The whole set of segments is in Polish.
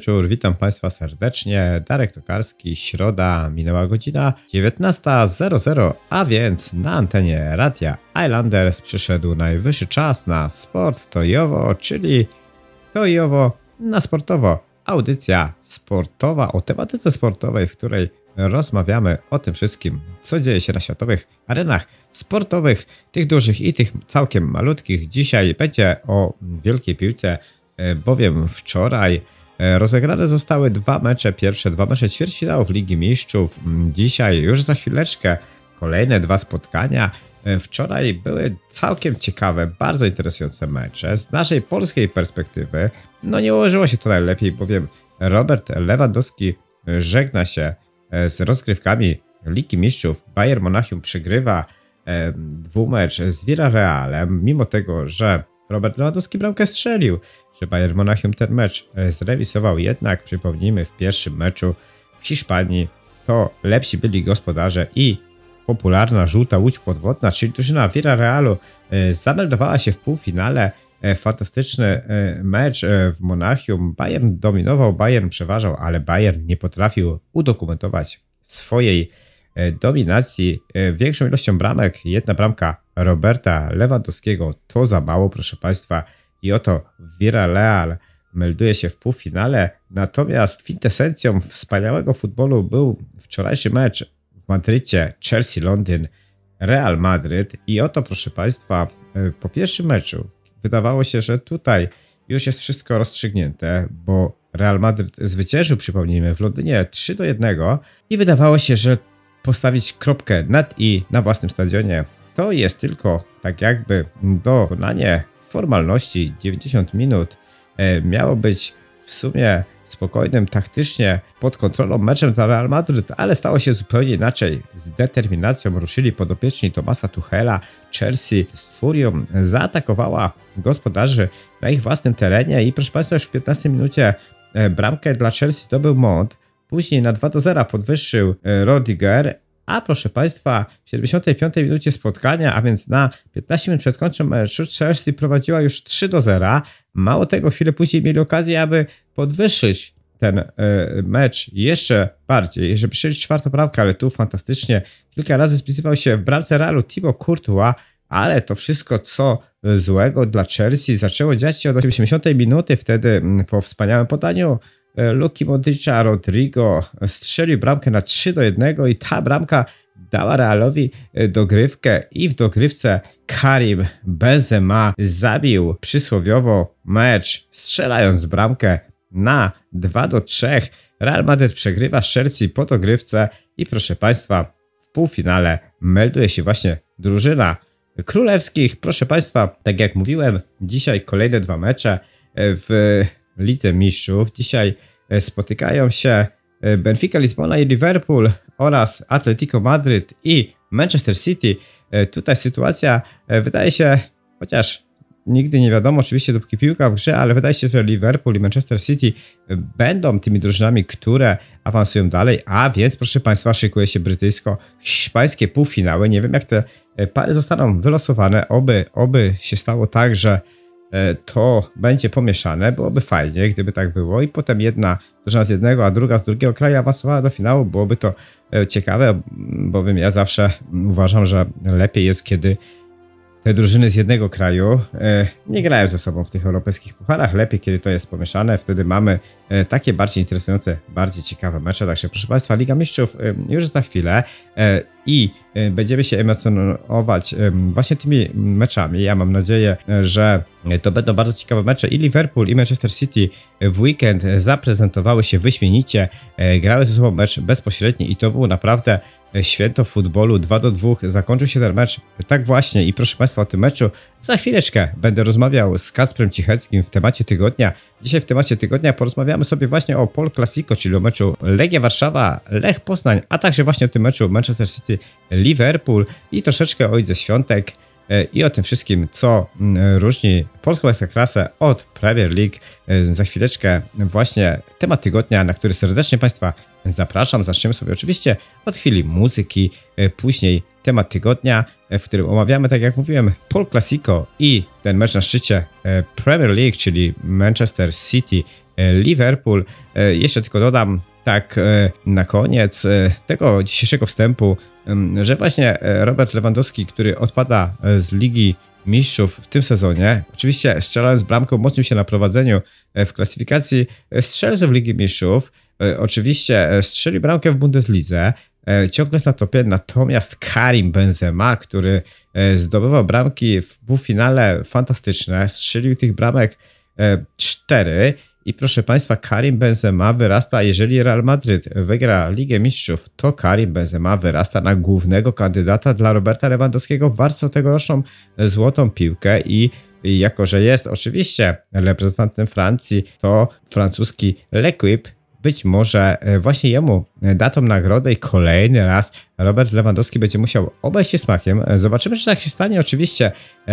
wieczór, witam Państwa serdecznie. Darek Tokarski, środa, minęła godzina 19.00, a więc na antenie Radia Islanders przyszedł najwyższy czas na sport tojowo, czyli tojowo na sportowo. Audycja sportowa o tematyce sportowej, w której rozmawiamy o tym wszystkim, co dzieje się na światowych arenach sportowych, tych dużych i tych całkiem malutkich. Dzisiaj będzie o wielkiej piłce E, bowiem wczoraj rozegrane zostały dwa mecze, pierwsze dwa mecze ćwierćfinałów Ligi Mistrzów. Mm, dzisiaj, już za chwileczkę, kolejne dwa spotkania. E, wczoraj były całkiem ciekawe, bardzo interesujące mecze. Z naszej polskiej perspektywy, no nie ułożyło się to najlepiej, bowiem Robert Lewandowski żegna się z rozgrywkami Ligi Mistrzów. Bayern Monachium przegrywa dwumecz z Villarrealem, mimo tego, że Robert Lewandowski bramkę strzelił, że Bayern Monachium ten mecz e, zremisował. Jednak przypomnijmy, w pierwszym meczu w Hiszpanii to lepsi byli gospodarze i popularna żółta łódź podwodna, czyli drużyna Villarrealu e, zameldowała się w półfinale. E, fantastyczny mecz w Monachium. Bayern dominował, Bayern przeważał, ale Bayern nie potrafił udokumentować swojej dominacji większą ilością bramek. Jedna bramka Roberta Lewandowskiego to za mało, proszę Państwa. I oto Villarreal melduje się w półfinale. Natomiast kwintesencją wspaniałego futbolu był wczorajszy mecz w Madrycie Chelsea-Londyn, Real Madryt. I oto, proszę Państwa, e, po pierwszym meczu wydawało się, że tutaj już jest wszystko rozstrzygnięte, bo Real Madryt zwyciężył, przypomnijmy, w Londynie 3 do 1 i wydawało się, że postawić kropkę nad i na własnym stadionie to jest tylko tak jakby dokonanie formalności 90 minut. E, miało być w sumie spokojnym taktycznie pod kontrolą meczem za Real Madryt, ale stało się zupełnie inaczej. Z determinacją ruszyli podopieczni Tomasa Tuchela. Chelsea z furią zaatakowała gospodarzy na ich własnym terenie i proszę Państwa już w 15 minucie e, bramkę dla Chelsea zdobył Mont. Później na 2 do 0 podwyższył e, Rodiger, a proszę Państwa, w 75 minucie spotkania, a więc na 15 minut przed końcem meczu, Chelsea prowadziła już 3 do 0. Mało tego, chwilę później mieli okazję, aby podwyższyć ten y, mecz jeszcze bardziej, żeby strzelić czwartą bramkę, ale tu fantastycznie kilka razy spisywał się w bramce Realu Thibaut Courtois, ale to wszystko, co złego dla Chelsea zaczęło dziać się od 80 minuty, wtedy po wspaniałym podaniu E, Luki Modricza Rodrigo strzelił bramkę na 3 do 1 i ta bramka dała Realowi e, dogrywkę i w dogrywce Karim Benzema zabił przysłowiowo mecz strzelając bramkę na 2 do 3. Real Madrid przegrywa z Chelsea po dogrywce i proszę Państwa w półfinale melduje się właśnie drużyna królewskich. Proszę Państwa, tak jak mówiłem, dzisiaj kolejne dwa mecze w Lidze Mistrzów. Dzisiaj e, spotykają się e, Benfica Lizbona i Liverpool oraz Atletico Madryt i Manchester City. E, tutaj sytuacja wydaje się, chociaż nigdy nie wiadomo oczywiście dopóki piłka w grze, ale wydaje się, że Liverpool i Manchester City będą tymi drużynami, które awansują dalej, a więc proszę Państwa szykuje się brytyjsko-hiszpańskie półfinały. Nie wiem jak te pary zostaną wylosowane, oby, oby się stało tak, że to będzie pomieszane. Byłoby fajnie, gdyby tak było. I potem jedna drużyna z jednego, a druga z drugiego kraju awansowała do finału. Byłoby to e, ciekawe, bowiem ja zawsze uważam, że lepiej jest, kiedy te drużyny z jednego kraju e, nie grają ze sobą w tych europejskich pucharach. Lepiej, kiedy to jest pomieszane, wtedy mamy takie bardziej interesujące, bardziej ciekawe mecze. Także proszę Państwa, Liga Mistrzów już za chwilę i będziemy się emocjonować właśnie tymi meczami. Ja mam nadzieję, że to będą bardzo ciekawe mecze. I Liverpool, i Manchester City w weekend zaprezentowały się wyśmienicie. E, grały ze sobą mecz bezpośredni i to było naprawdę święto futbolu 2 do 2. Zakończył się ten mecz tak właśnie i proszę Państwa o tym meczu za chwileczkę będę rozmawiał z Kacprem Cicheckim w temacie tygodnia. Dzisiaj w temacie tygodnia porozmawiamy sobie właśnie o Pol Clasico, czyli o meczu Legia Warszawa, Lech Poznań, a także właśnie o tym meczu Manchester City Liverpool i troszeczkę o Idze Świątek. E, i o tym wszystkim, co mm, różni polską ekstraklasę od Premier League. E, za chwileczkę właśnie temat tygodnia, na który serdecznie Państwa zapraszam. Zaczniemy sobie oczywiście od chwili muzyki, e, później temat tygodnia, w którym omawiamy, tak jak mówiłem, Pol Clasico i ten mecz na szczycie Premier League, czyli Manchester City Liverpool. Jeszcze tylko dodam tak na koniec tego dzisiejszego wstępu, że właśnie Robert Lewandowski, który odpada z ligi mistrzów w tym sezonie. Oczywiście strzelając bramkę umocnił się na prowadzeniu e, w klasyfikacji strzelców w Ligi Mistrzów. E, oczywiście e, strzeli bramkę w Bundeslidze, ciągle jest na topie, natomiast Karim Benzema, który zdobywał bramki w półfinale fantastyczne, strzelił tych bramek cztery i proszę Państwa, Karim Benzema wyrasta, jeżeli Real Madryt wygra Ligę Mistrzów, to Karim Benzema wyrasta na głównego kandydata dla Roberta Lewandowskiego w walce o tegoroczną złotą piłkę i jako, że jest oczywiście reprezentantem Francji, to francuski L'Equipe być może właśnie jemu da tą nagrodę i kolejny raz Robert Lewandowski będzie musiał obejść się smakiem. Zobaczymy, czy tak się stanie. Oczywiście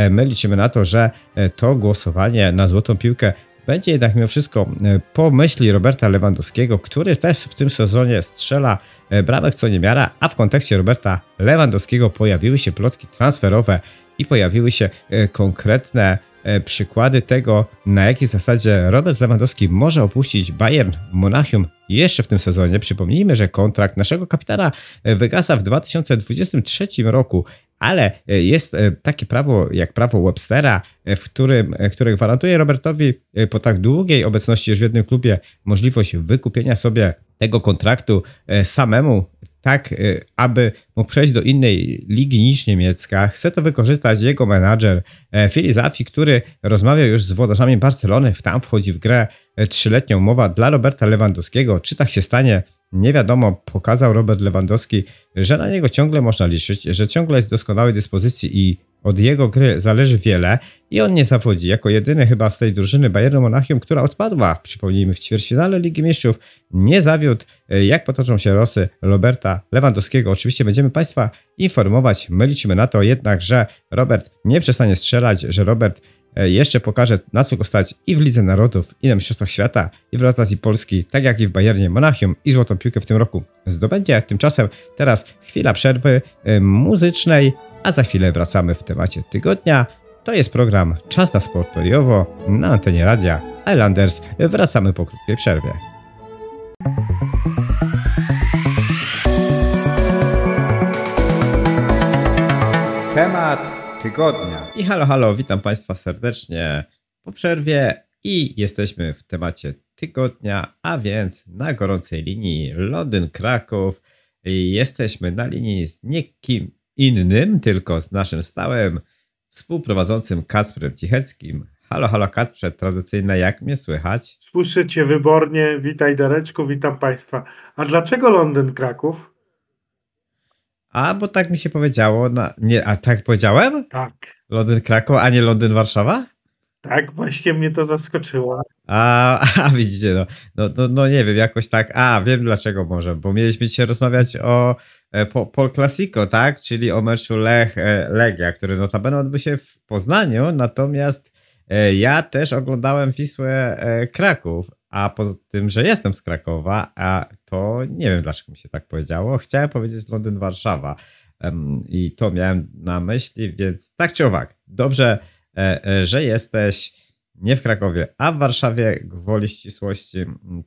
my liczymy na to, że to głosowanie na złotą piłkę będzie jednak mimo wszystko e, po myśli Roberta Lewandowskiego, który też w tym sezonie strzela e, bramek co niemiara, a w kontekście Roberta Lewandowskiego pojawiły się plotki transferowe i pojawiły się e, konkretne przykłady tego, na jakiej zasadzie Robert Lewandowski może opuścić Bayern Monachium jeszcze w tym sezonie. Przypomnijmy, że kontrakt naszego kapitana wygasa w 2023 roku, ale e, jest e, takie prawo jak prawo Webstera, e, w którym, które gwarantuje Robertowi po tak długiej obecności już w jednym klubie możliwość wykupienia sobie tego kontraktu samemu, tak aby mógł przejść do innej ligi niż niemiecka. Chce to wykorzystać jego menadżer Fili Zafi, który rozmawiał już z włodarzami Barcelony. Tam wchodzi w grę trzyletnia umowa dla Roberta Lewandowskiego. Czy tak się stanie? Nie wiadomo, pokazał Robert Lewandowski, że na niego ciągle można liczyć, że ciągle jest w doskonałej dyspozycji i od jego gry zależy wiele i on nie zawodzi. Jako jedyny chyba z tej drużyny Bayernu Monachium, która odpadła, przypomnijmy, w ćwierćfinale Ligi Mistrzów, nie zawiódł. Jak potoczą się losy Roberta Lewandowskiego? Oczywiście będziemy Państwa informować. My liczymy na to jednak, że Robert nie przestanie strzelać, że Robert E, jeszcze pokaże, na co go stać i w Lidze Narodów, i na Mistrzostwach Świata, i w reprezentacji Polski, tak jak i w Bayernie Monachium i złotą piłkę w tym roku zdobędzie. Tymczasem teraz chwila przerwy e, muzycznej, a za chwilę wracamy w temacie tygodnia. To jest program Czas na Sport na antenie radia Islanders. Wracamy po krótkiej przerwie. Temat tygodnia. I halo, halo, witam Państwa serdecznie po przerwie i jesteśmy w temacie tygodnia, a więc na gorącej linii Londyn, Kraków. Jesteśmy na linii z nikim innym, tylko z naszym stałym współprowadzącym Kacprem Cicheckim. Halo, halo Kacprze, tradycyjne, jak mnie słychać? Słyszę Cię wybornie, witaj Dareczku, witam Państwa. A dlaczego Londyn, Kraków? A, bo tak mi się powiedziało. Na, nie, a tak powiedziałem? Tak. Londyn Kraków, a nie Londyn Warszawa? Tak, właśnie mnie to zaskoczyło. A, a widzicie, no, no, no, no, nie wiem, jakoś tak. A, wiem dlaczego może, bo mieliśmy dzisiaj rozmawiać o e, Pol Clasico, tak? Czyli o meczu Lech e, Legia, który notabene odbył się w Poznaniu, natomiast e, ja też oglądałem Wisłę Kraków, a poza tym, że jestem z Krakowa, a to nie wiem dlaczego mi się tak powiedziało. Chciałem powiedzieć Londyn-Warszawa i to miałem na myśli, więc tak czy owak, dobrze, e, e, że jesteś nie w Krakowie, a w Warszawie gwoli ścisłości,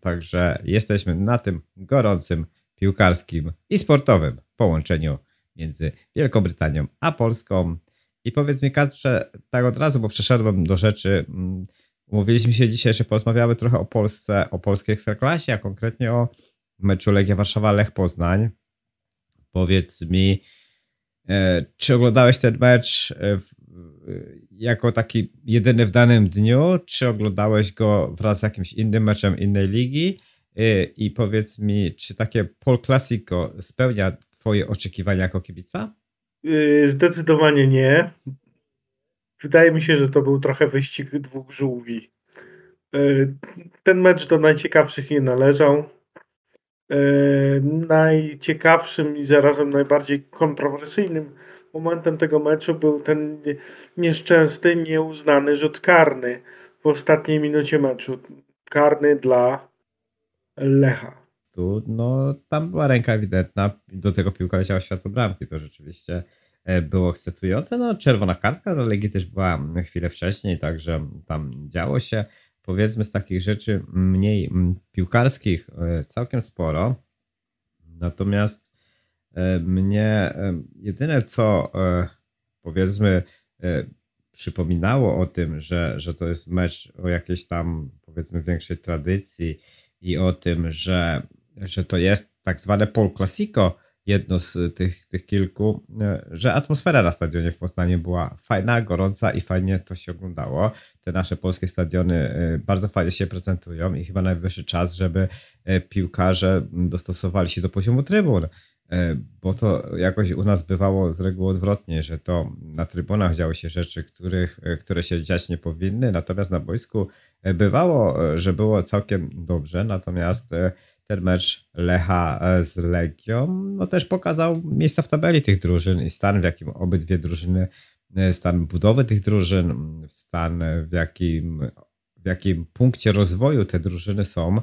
także jesteśmy na tym gorącym piłkarskim i sportowym połączeniu między Wielką Brytanią a Polską. I powiedz mi, Katrze, tak od razu, bo przeszedłem do rzeczy. Umówiliśmy się dzisiaj, że porozmawiamy trochę o Polsce, o polskiej ekstraklasie, a konkretnie o meczu Legia Warszawa-Lech Poznań. Powiedz mi, e, czy oglądałeś ten mecz e, jako taki jedyny w danym dniu, czy oglądałeś go wraz z jakimś innym meczem innej ligi? E, I powiedz mi, czy takie Pol spełnia Twoje oczekiwania jako kibica? Zdecydowanie nie. Wydaje mi się, że to był trochę wyścig dwóch żółwi. E, ten mecz do najciekawszych nie należał. E, najciekawszym i zarazem najbardziej kontrowersyjnym momentem tego meczu był ten nieszczęsny, nieuznany rzut karny w ostatniej minucie meczu. Karny dla Lecha. Tu, no, tam była ręka ewidentna, do tego piłka leciała światło bramki, to rzeczywiście było ekscytujące. No, czerwona kartka dla Legii też była chwilę wcześniej, także tam działo się. powiedzmy z takich rzeczy mniej piłkarskich e, całkiem sporo. Natomiast e, mnie e, jedyne co powiedzmy przypominało o tym, że, że to jest mecz o jakiejś tam powiedzmy większej tradycji i o tym, że, że to jest tak zwane Pol Classico, jedno z tych, tych kilku, e, że atmosfera na stadionie w Poznaniu była fajna, gorąca i fajnie to się oglądało. Te nasze polskie stadiony e, bardzo fajnie się prezentują i chyba najwyższy czas, żeby e, piłkarze dostosowali się do poziomu trybun bo to jakoś u nas bywało z reguły odwrotnie, że to na trybunach działy się rzeczy, których, które się dziać nie powinny, natomiast na boisku bywało, że było całkiem dobrze, natomiast ten mecz Lecha e, z Legią, no też pokazał miejsca w tabeli tych drużyn i stan, w jakim obydwie drużyny, e, stan budowy tych drużyn, stan w jakim, w jakim punkcie rozwoju te drużyny są.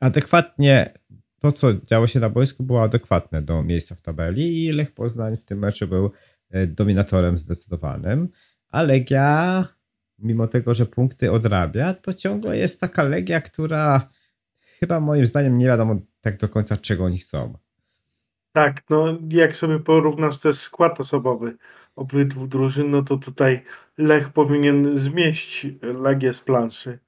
adekwatnie to, co działo się na boisku, było adekwatne do miejsca w tabeli i Lech Poznań w tym meczu był e, dominatorem zdecydowanym, a Legia mimo tego, że punkty odrabia, to ciągle jest taka legia, która chyba moim zdaniem nie wiadomo tak do końca, czego oni chcą. Tak, no jak sobie porównasz też skład osobowy obydwu drużyn, no to tutaj Lech powinien zmieść Legię z planszy.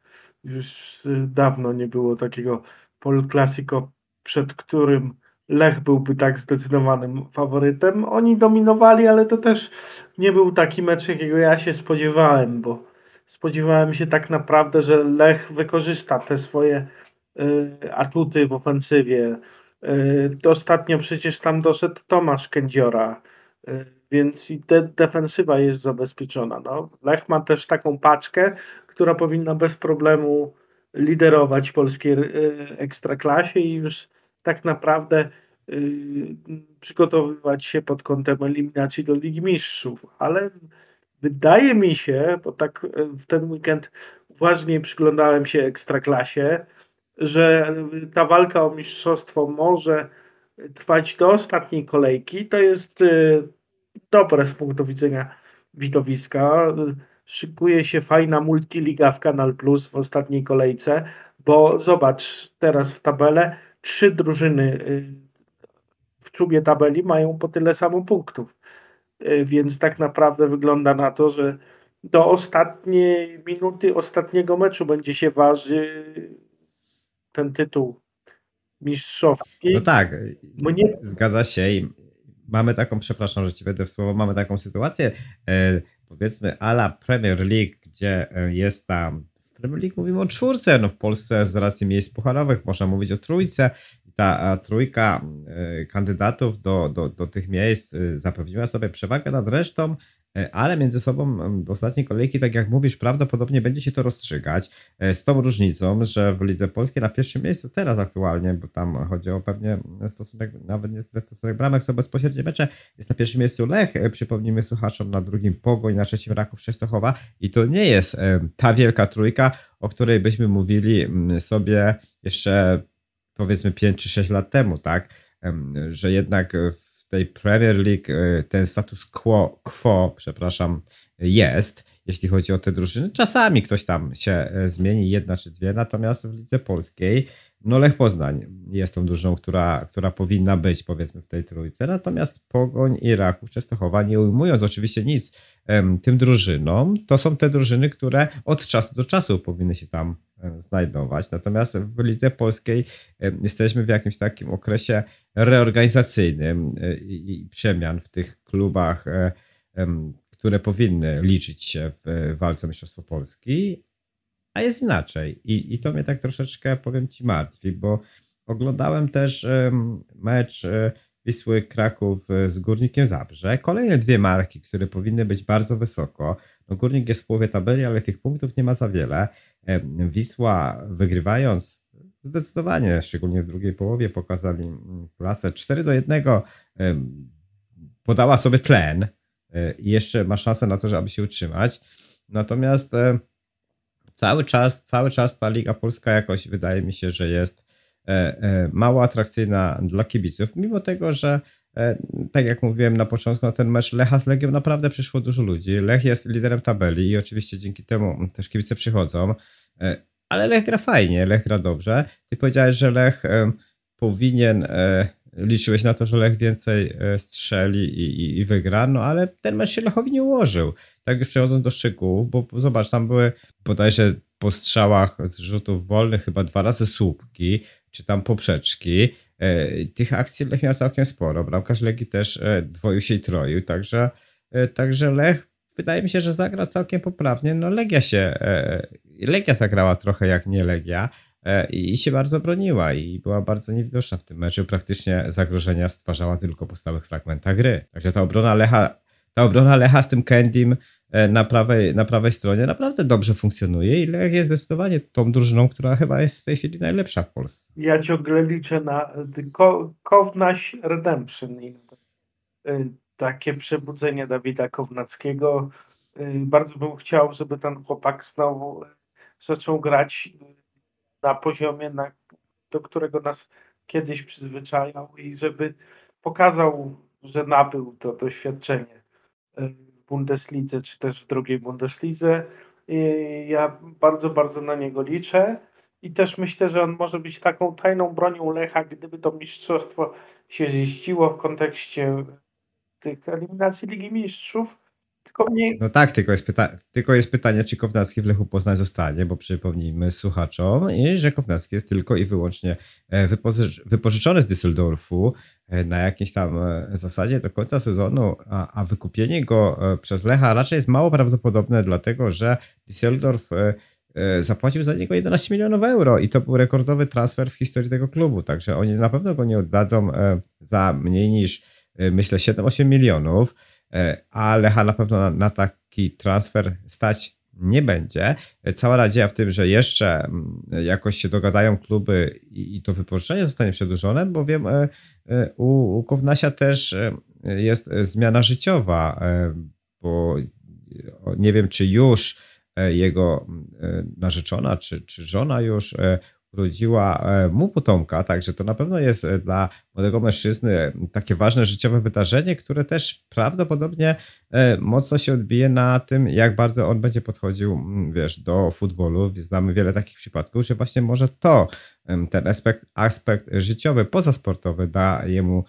Już dawno nie było takiego Pol przed którym Lech byłby tak zdecydowanym faworytem. Oni dominowali, ale to też nie był taki mecz, jakiego ja się spodziewałem, bo spodziewałem się tak naprawdę, że Lech wykorzysta te swoje y, atuty w ofensywie. Y, ostatnio przecież tam doszedł Tomasz Kędziora, y, więc i de defensywa jest zabezpieczona. No, Lech ma też taką paczkę, która powinna bez problemu liderować polskiej ekstraklasie i już tak naprawdę przygotowywać się pod kątem eliminacji do Ligi Mistrzów, ale wydaje mi się, bo tak e, w ten weekend uważnie przyglądałem się ekstraklasie, że ta walka o mistrzostwo może trwać do ostatniej kolejki. To jest e, dobre z punktu widzenia widowiska. Szykuje się fajna multiliga w Kanal Plus w ostatniej kolejce, bo zobacz teraz w tabelę, trzy drużyny e, w czubie tabeli mają po tyle samo punktów. E, więc tak naprawdę wygląda na to, że do ostatniej minuty ostatniego meczu będzie się waży ten tytuł mistrzowski. No tak, nie... zgadza się i mamy taką, przepraszam, że ci wejdę w słowo, mamy taką sytuację, e, powiedzmy ala Premier League, gdzie e, jest tam w Premier League mówimy o czwórce, no w Polsce z racji miejsc pucharowych można mówić o trójce, ta trójka e, kandydatów do, do, do tych miejsc e, zapewniła sobie przewagę nad resztą, e, ale między sobą do ostatniej kolejki, tak jak mówisz, prawdopodobnie będzie się to rozstrzygać. Z tą różnicą, że w Lidze Polskiej na pierwszym miejscu teraz aktualnie, bo tam chodzi o pewnie stosunek, nawet nie tyle stosunek bramek, co bezpośrednie mecze, jest na pierwszym miejscu Lech, przypomnijmy słuchaczom, na drugim Pogoń, na trzecim Raków Częstochowa i to nie jest ta wielka trójka, o której byśmy mówili sobie jeszcze powiedzmy 5 czy 6 lat temu, tak? Że jednak w tej Premier League e, ten status quo, quo przepraszam, jest, jeśli chodzi o te drużyny. Czasami ktoś tam się e, zmieni, jedna czy dwie, natomiast w lidze polskiej, no Lech Poznań jest tą drużyną, która, która powinna być powiedzmy w tej trójce, natomiast Pogoń i Raków Częstochowa, nie ujmując oczywiście nic tym drużynom, to są te drużyny, które od czasu do czasu powinny się tam znajdować. Natomiast w lidze polskiej jesteśmy w jakimś takim okresie reorganizacyjnym e, i przemian w tych klubach, e, które powinny liczyć się w walce o Mistrzostwo Polski, a jest inaczej. I, I to mnie tak troszeczkę, powiem Ci, martwi, bo oglądałem też mecz e, Wisły Kraków z Górnikiem Zabrze. Kolejne dwie marki, które powinny być bardzo wysoko. No, Górnik jest w połowie tabeli, ale tych punktów nie ma za wiele. Wisła wygrywając zdecydowanie, szczególnie w drugiej połowie, pokazali mm, klasę 4 do 1. Podała sobie tlen e, i jeszcze ma szansę na to, żeby się utrzymać. Natomiast e, cały czas, cały czas ta Liga Polska jakoś wydaje mi się, że jest e, mało atrakcyjna dla kibiców, mimo tego, że e, tak jak mówiłem na początku, na ten mecz Lecha z Legią naprawdę przyszło dużo ludzi. Lech jest liderem tabeli i oczywiście dzięki temu też kibice przychodzą. E, ale Lech gra fajnie, Lech gra dobrze. Ty powiedziałeś, że Lech powinien liczyłeś na to, że Lech więcej strzeli i, i, i, wygra, no ale ten mecz się Lechowi nie ułożył. Tak już przechodząc do szczegółów, bo zobacz, tam były bodajże po strzałach z rzutów wolnych chyba dwa razy słupki, czy tam poprzeczki. E, tych akcji Lech miał całkiem sporo. Bramkarz Legii też e, dwoił się i troił, także, e, także Lech wydaje mi się, że zagrał całkiem poprawnie. No Legia się, Legia zagrała trochę jak nie Legia i się bardzo broniła i była bardzo niewidoczna w tym meczu. Praktycznie zagrożenia stwarzała tylko po stałych fragmentach gry. Także ta obrona Lecha, ta obrona Lecha z tym Kendym E, na prawej, na prawej stronie naprawdę dobrze funkcjonuje i Lech jest zdecydowanie tą drużyną, która chyba jest w tej chwili najlepsza w Polsce. Ja ciągle liczę na Kownaś Redemption i e, takie przebudzenie Dawida Kownackiego. E, bardzo bym chciał, żeby ten chłopak znowu zaczął grać na poziomie, na, do którego nas kiedyś przyzwyczajał i żeby pokazał, że nabył to doświadczenie Bundeslidze, czy też w drugiej Bundeslidze. Ja bardzo, bardzo na niego liczę i też myślę, że on może być taką tajną bronią Lecha, gdyby to mistrzostwo się ziściło w kontekście tych eliminacji Ligi Mistrzów, tylko mniej... No tak, tylko jest, pyta tylko jest pytanie, czy Kownacki w Lechu Poznań zostanie, bo przypomnijmy słuchaczom, że Kownacki jest tylko i wyłącznie e, wypożycz wypożyczony z Düsseldorfu e, na jakiejś tam e, zasadzie do końca sezonu, a, a wykupienie go przez Lecha raczej jest mało prawdopodobne, dlatego że Düsseldorf zapłacił za niego 11 milionów euro i to był rekordowy transfer w historii tego klubu, także oni na pewno go nie oddadzą za mniej niż myślę 7-8 milionów. E, a Lecha na pewno na, na taki transfer stać nie będzie. E, cała nadzieja w tym, że jeszcze mm, jakoś się dogadają kluby i, to wypożyczenie zostanie przedłużone, bowiem e, u, u Kownasia też jest zmiana życiowa, bo nie wiem, czy już jego narzeczona, czy, czy żona już urodziła e, mu potomka, także to na pewno jest e, dla młodego mężczyzny takie ważne życiowe wydarzenie, które też prawdopodobnie e, mocno się odbije na tym, jak bardzo on będzie podchodził, wiesz, do futbolu. Znamy wiele takich przypadków, że właśnie może to, ten aspekt, aspekt życiowy, pozasportowy da jemu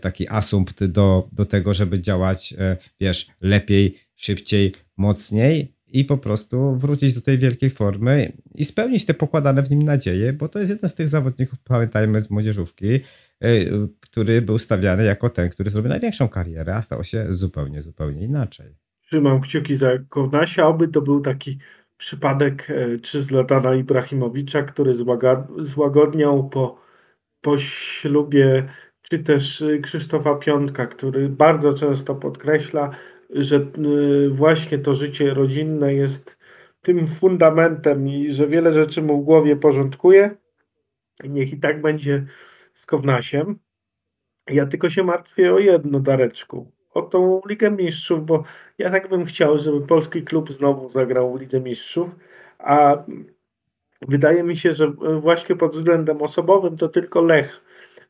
taki asumpt do, do tego, żeby działać, wiesz, lepiej, szybciej, mocniej i po prostu wrócić do tej wielkiej formy i spełnić te pokładane w nim nadzieje, bo to jest jeden z tych zawodników, pamiętajmy, z młodzieżówki, y, który był stawiany jako ten, który zrobił największą karierę, a stało się zupełnie, zupełnie inaczej. Trzymam kciuki za Kownasia, oby to był taki przypadek e, czy Zlatana Ibrahimowicza, który złagodniał po, po ślubie, czy też Krzysztofa Piątka, który bardzo często podkreśla, że y, właśnie to życie rodzinne jest tym fundamentem i że wiele rzeczy mu w głowie porządkuje. Niech i tak będzie z Kownasiem. Ja tylko się martwię o jedno, Dareczku, o tą Ligę Mistrzów, bo ja tak bym chciał, żeby polski klub znowu zagrał w Lidze Mistrzów, a wydaje mi się, że właśnie pod względem osobowym to tylko Lech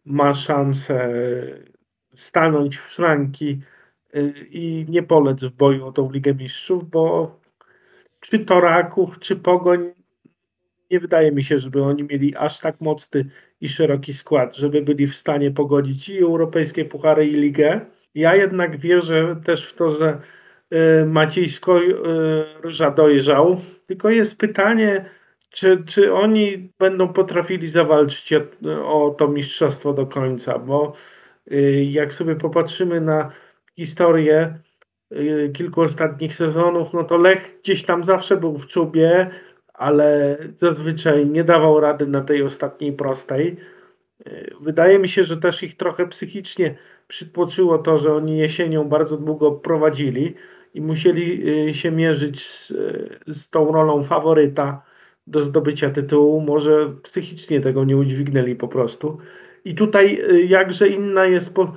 ma szansę stanąć w szranki i nie polec w boju o tą Ligę Mistrzów, bo czy to Raków, czy Pogoń, nie wydaje mi się, żeby oni mieli aż tak mocny i szeroki skład, żeby byli w stanie pogodzić i europejskie puchary, i ligę. Ja jednak wierzę też w to, że y, Maciej Skojża y, dojrzał, tylko jest pytanie, czy, czy oni będą potrafili zawalczyć o to mistrzostwo do końca, bo jak sobie popatrzymy na historię y, kilku ostatnich sezonów, no to Lech gdzieś tam zawsze był w czubie, ale zazwyczaj nie dawał rady na tej ostatniej prostej. Y, wydaje mi się, że też ich trochę psychicznie przytłoczyło to, że oni jesienią bardzo długo prowadzili i musieli y, się mierzyć z, z tą rolą faworyta do zdobycia tytułu. Może psychicznie tego nie udźwignęli po prostu. I tutaj jakże inna jest po,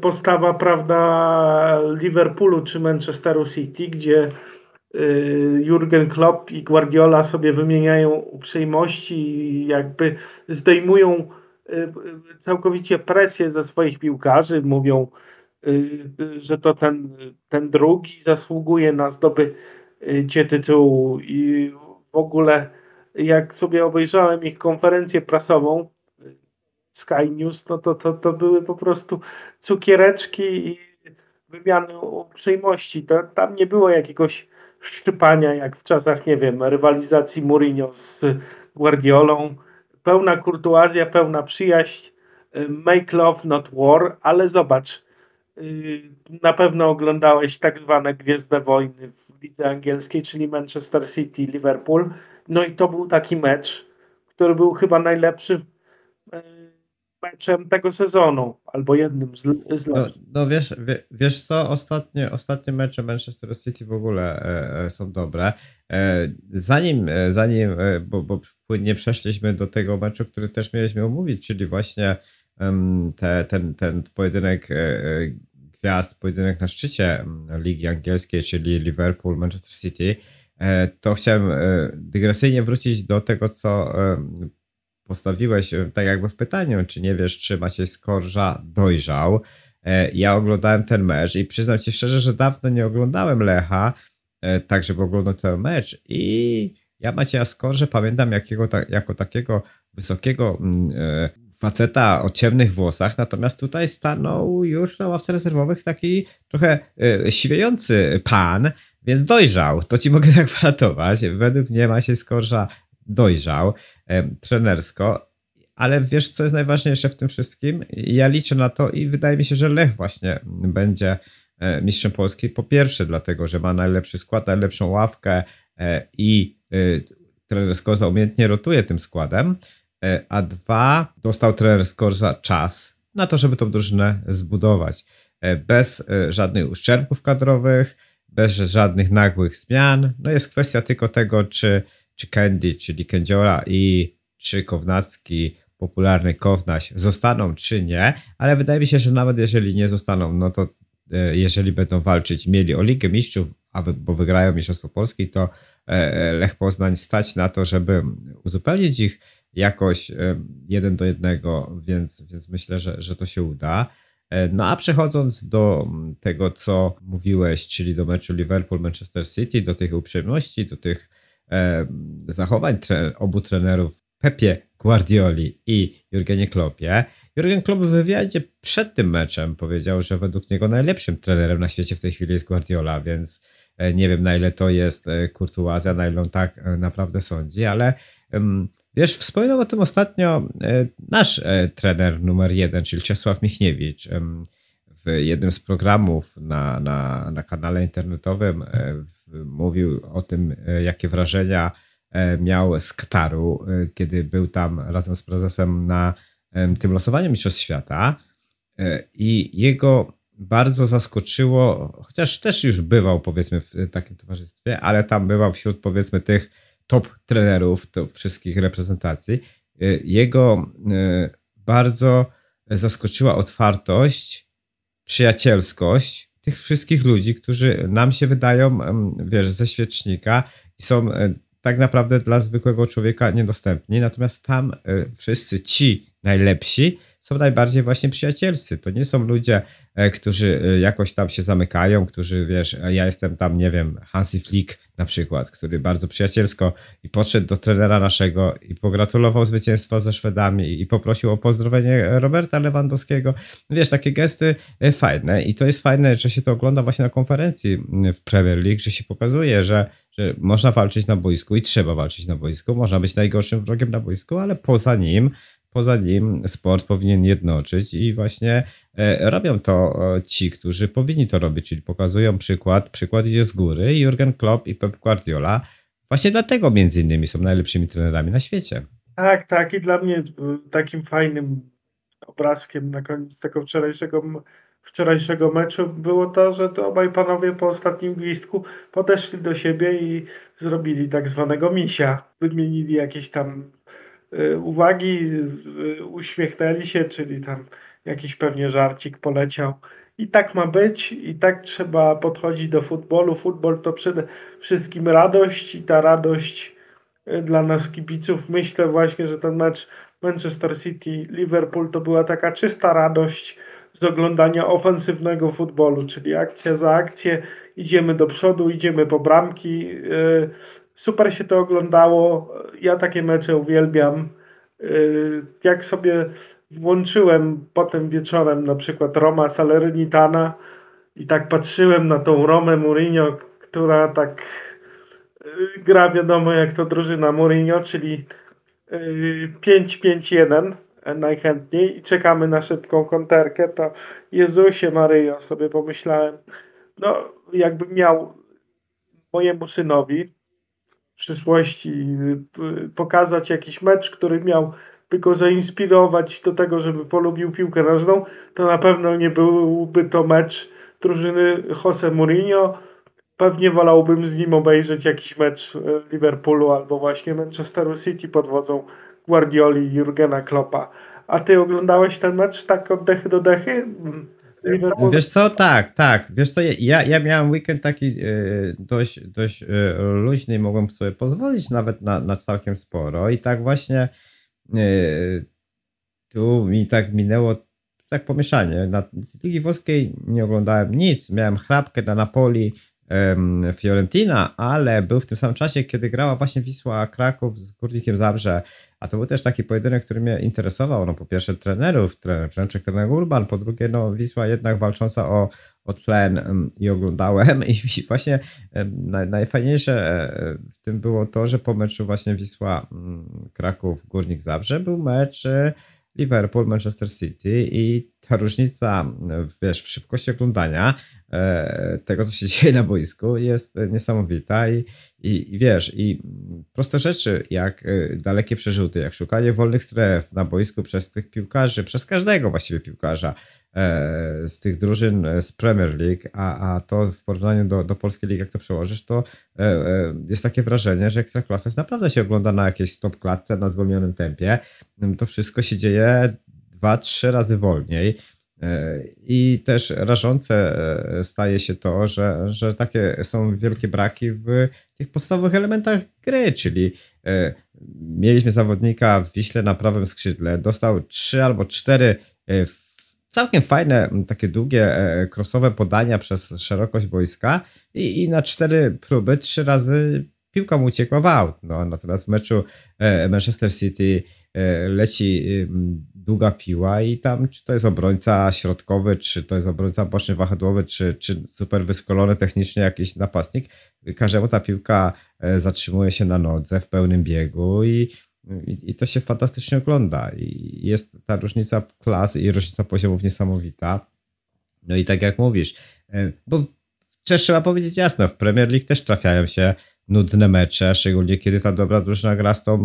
postawa, prawda, Liverpoolu czy Manchesteru City, gdzie e, Jurgen Klopp i Guardiola sobie wymieniają uprzejmości i jakby zdejmują całkowicie presję ze swoich piłkarzy. Mówią, że to ten, ten drugi zasługuje na zdobycie tytułu i w ogóle jak sobie obejrzałem ich konferencję prasową Sky News, no to, to, to były po prostu cukiereczki i wymiany uprzejmości. To, tam nie było jakiegoś szczypania, jak w czasach, nie wiem, rywalizacji Mourinho z Guardiolą. Pełna kurtuazja, pełna przyjaźń, make love, not war, ale zobacz, y, na pewno oglądałeś tak zwane Gwiezdne Wojny w lidze angielskiej, czyli Manchester City, Liverpool. No i to był taki mecz, który był chyba najlepszy y, meczem tego sezonu, albo jednym z, z no, no wiesz, wiesz co, ostatnie, ostatnie mecze Manchester City w ogóle e, e są dobre. E, zanim, e, zanim e, bo, bo płynnie przeszliśmy do tego meczu, który też mieliśmy omówić, czyli właśnie te, ten, ten pojedynek gwiazd, pojedynek na szczycie Ligi Angielskiej, czyli Liverpool, Manchester City, to chciałem dygresyjnie wrócić do tego, co postawiłeś e, tak jakby w pytaniu, czy nie wiesz, czy Maciej Skorża dojrzał. E, ja oglądałem ten mecz i przyznam ci szczerze, że dawno nie oglądałem Lecha, e, tak żeby oglądać cały mecz i ja Macieja Skorżę pamiętam jakiego, jako takiego wysokiego mm, faceta o ciemnych włosach, natomiast tutaj stanął już na ławce rezerwowych taki trochę siwiejący pan, więc dojrzał. To ci mogę zagwarantować. Według mnie Maciej Skorża dojrzał e, trenersko. Ale wiesz, co jest najważniejsze w tym wszystkim? Ja liczę na to i wydaje mi się, że Lech właśnie będzie e, mistrzem Polski. Po pierwsze, dlatego, że ma najlepszy skład, najlepszą ławkę e, i trener Skorza umiejętnie rotuje tym składem. A dwa, dostał trener Skorza czas na to, żeby tą drużynę zbudować. Bez żadnych uszczerbków kadrowych, bez żadnych nagłych zmian. No jest kwestia tylko tego, czy czy Candy, czyli Kędziora i czy Kownacki, popularny Kownaś zostaną czy nie, ale wydaje mi się, że nawet jeżeli nie zostaną, no to e, jeżeli będą walczyć, mieli o Ligę Mistrzów, bo wygrają Mistrzostwo Polski, to e, Lech Poznań stać na to, żeby uzupełnić ich jakoś e, jeden do jednego, więc, więc myślę, że, że to się uda. No a przechodząc do tego, co mówiłeś, czyli do meczu Liverpool-Manchester City, do tych uprzejmości, do tych e, zachowań tre obu trenerów Pepie Guardioli i Jurgenie Kloppie. Jurgen Klopp w wywiadzie przed tym meczem powiedział, że według niego najlepszym trenerem na świecie w tej chwili jest Guardiola, więc e, nie wiem na ile to jest e, kurtuazja, na ile on tak naprawdę sądzi, ale wiesz, wspominał o tym ostatnio nasz trener numer jeden, czyli Czesław Michniewicz w jednym z programów na, na, na kanale internetowym mówił o tym, e, jakie wrażenia e, miał z Kataru, e, kiedy był tam razem z prezesem na tym losowaniu Mistrzostw Świata. I jego bardzo zaskoczyło, chociaż też już bywał powiedzmy w takim towarzystwie, ale tam bywał wśród powiedzmy tych top trenerów to wszystkich reprezentacji. Jego bardzo zaskoczyła otwartość, przyjacielskość tych wszystkich ludzi, którzy nam się wydają, wiesz, ze świecznika i są e, tak naprawdę dla zwykłego człowieka niedostępni. Natomiast tam e, wszyscy ci najlepsi są najbardziej właśnie przyjacielscy. To nie są ludzie, e, którzy jakoś tam się zamykają, którzy, wiesz, ja jestem tam, nie wiem, Hansi Flick na przykład, który bardzo przyjacielsko i podszedł do trenera naszego i pogratulował zwycięstwa ze Szwedami i poprosił o pozdrowienie Roberta Lewandowskiego. Wiesz, takie gesty e, fajne i to jest fajne, że się to ogląda właśnie na konferencji w Premier League, że się pokazuje, że, że można walczyć na boisku i trzeba walczyć na boisku, można być najgorszym wrogiem na boisku, ale poza nim poza nim sport powinien jednoczyć i właśnie e, robią to e, ci, którzy powinni to robić, czyli pokazują przykład, przykład idzie z góry Jurgen Klopp i Pep Guardiola właśnie dlatego między innymi są najlepszymi trenerami na świecie. Tak, tak i dla mnie e, takim fajnym obrazkiem na koniec tego wczorajszego wczorajszego meczu było to, że to obaj panowie po ostatnim gwizdku podeszli do siebie i zrobili tak zwanego misia. Wymienili jakieś tam uwagi, y, uśmiechnęli się, czyli tam jakiś pewnie żarcik poleciał. I tak ma być, i tak trzeba podchodzić do futbolu. Futbol to przede wszystkim radość, i ta radość y, dla nas kibiców. Myślę właśnie, że ten mecz Manchester City, Liverpool to była taka czysta radość z oglądania ofensywnego futbolu, czyli akcja za akcję, idziemy do przodu, idziemy po bramki. Y, super się to oglądało. Ja takie mecze uwielbiam. Y, jak sobie włączyłem potem wieczorem na przykład Roma Salernitana i tak patrzyłem na tą Romę Mourinho, która tak y, gra wiadomo jak to drużyna Mourinho, czyli 5-5-1 najchętniej i czekamy na szybką konterkę, to Jezusie Maryjo sobie pomyślałem, no jakbym miał mojemu synowi przyszłości y, pokazać jakiś mecz, który miał go zainspirować do tego, żeby polubił piłkę nożną, to na pewno nie byłby to mecz drużyny Jose Mourinho. Pewnie wolałbym z nim obejrzeć jakiś mecz y, Liverpoolu albo właśnie Manchesteru City pod wodzą Guardioli i Jurgena Kloppa. A ty oglądałeś ten mecz tak od dechy do dechy? Wiesz co, tak, tak. Wiesz co, ja, ja miałem weekend taki y, dość, dość y, luźny i mogłem sobie pozwolić nawet na, na całkiem sporo i tak właśnie y, tu mi tak minęło tak pomieszanie. Na Ligi Włoskiej nie oglądałem nic. Miałem chrapkę na Napoli, Fiorentina, ale był w tym samym czasie, kiedy grała właśnie Wisła Kraków z Górnikiem Zabrze, a to był też taki pojedynek, który mnie interesował, no po pierwsze trenerów, trener Przemczek, trener Urban, po drugie no Wisła jednak walcząca o, o tlen i oglądałem. I właśnie najfajniejsze e, w tym było to, że po meczu właśnie Wisła Kraków Górnik Zabrze był mecz e, Liverpool, Manchester City i ta różnica, wiesz, w szybkości oglądania e, tego, co się dzieje na boisku jest niesamowita i, i, wiesz, i proste rzeczy, jak e, dalekie przerzuty, jak szukanie wolnych stref na boisku przez tych piłkarzy, przez każdego właściwie piłkarza e, z tych drużyn z Premier League, a, a to w porównaniu do, do polskiej ligi, jak to przełożysz, to jest takie wrażenie, że Ekstraklasa naprawdę się ogląda na jakiejś stop klatce, na zwolnionym tempie. To wszystko się dzieje dwa, trzy razy wolniej. E, I też rażące e, staje się to, że, że takie są wielkie braki w tych podstawowych elementach gry, czyli e, mieliśmy zawodnika w Wiśle na prawym skrzydle, dostał trzy albo cztery całkiem fajne, takie długie, krosowe podania przez szerokość boiska i, i na cztery próby trzy razy piłka mu uciekła w aut. No, natomiast w meczu Manchester City leci długa piła i tam czy to jest obrońca środkowy, czy to jest obrońca boczny wahadłowy, czy, czy super wyskolony technicznie jakiś napastnik, każdemu ta piłka e, zatrzymuje się na nodze w pełnym biegu i, i, i to się fantastycznie ogląda. I jest ta różnica klas i różnica poziomów niesamowita. No i tak jak mówisz, e, bo też trzeba powiedzieć jasno, w Premier League też trafiają się nudne mecze, szczególnie kiedy ta dobra drużyna gra z tą,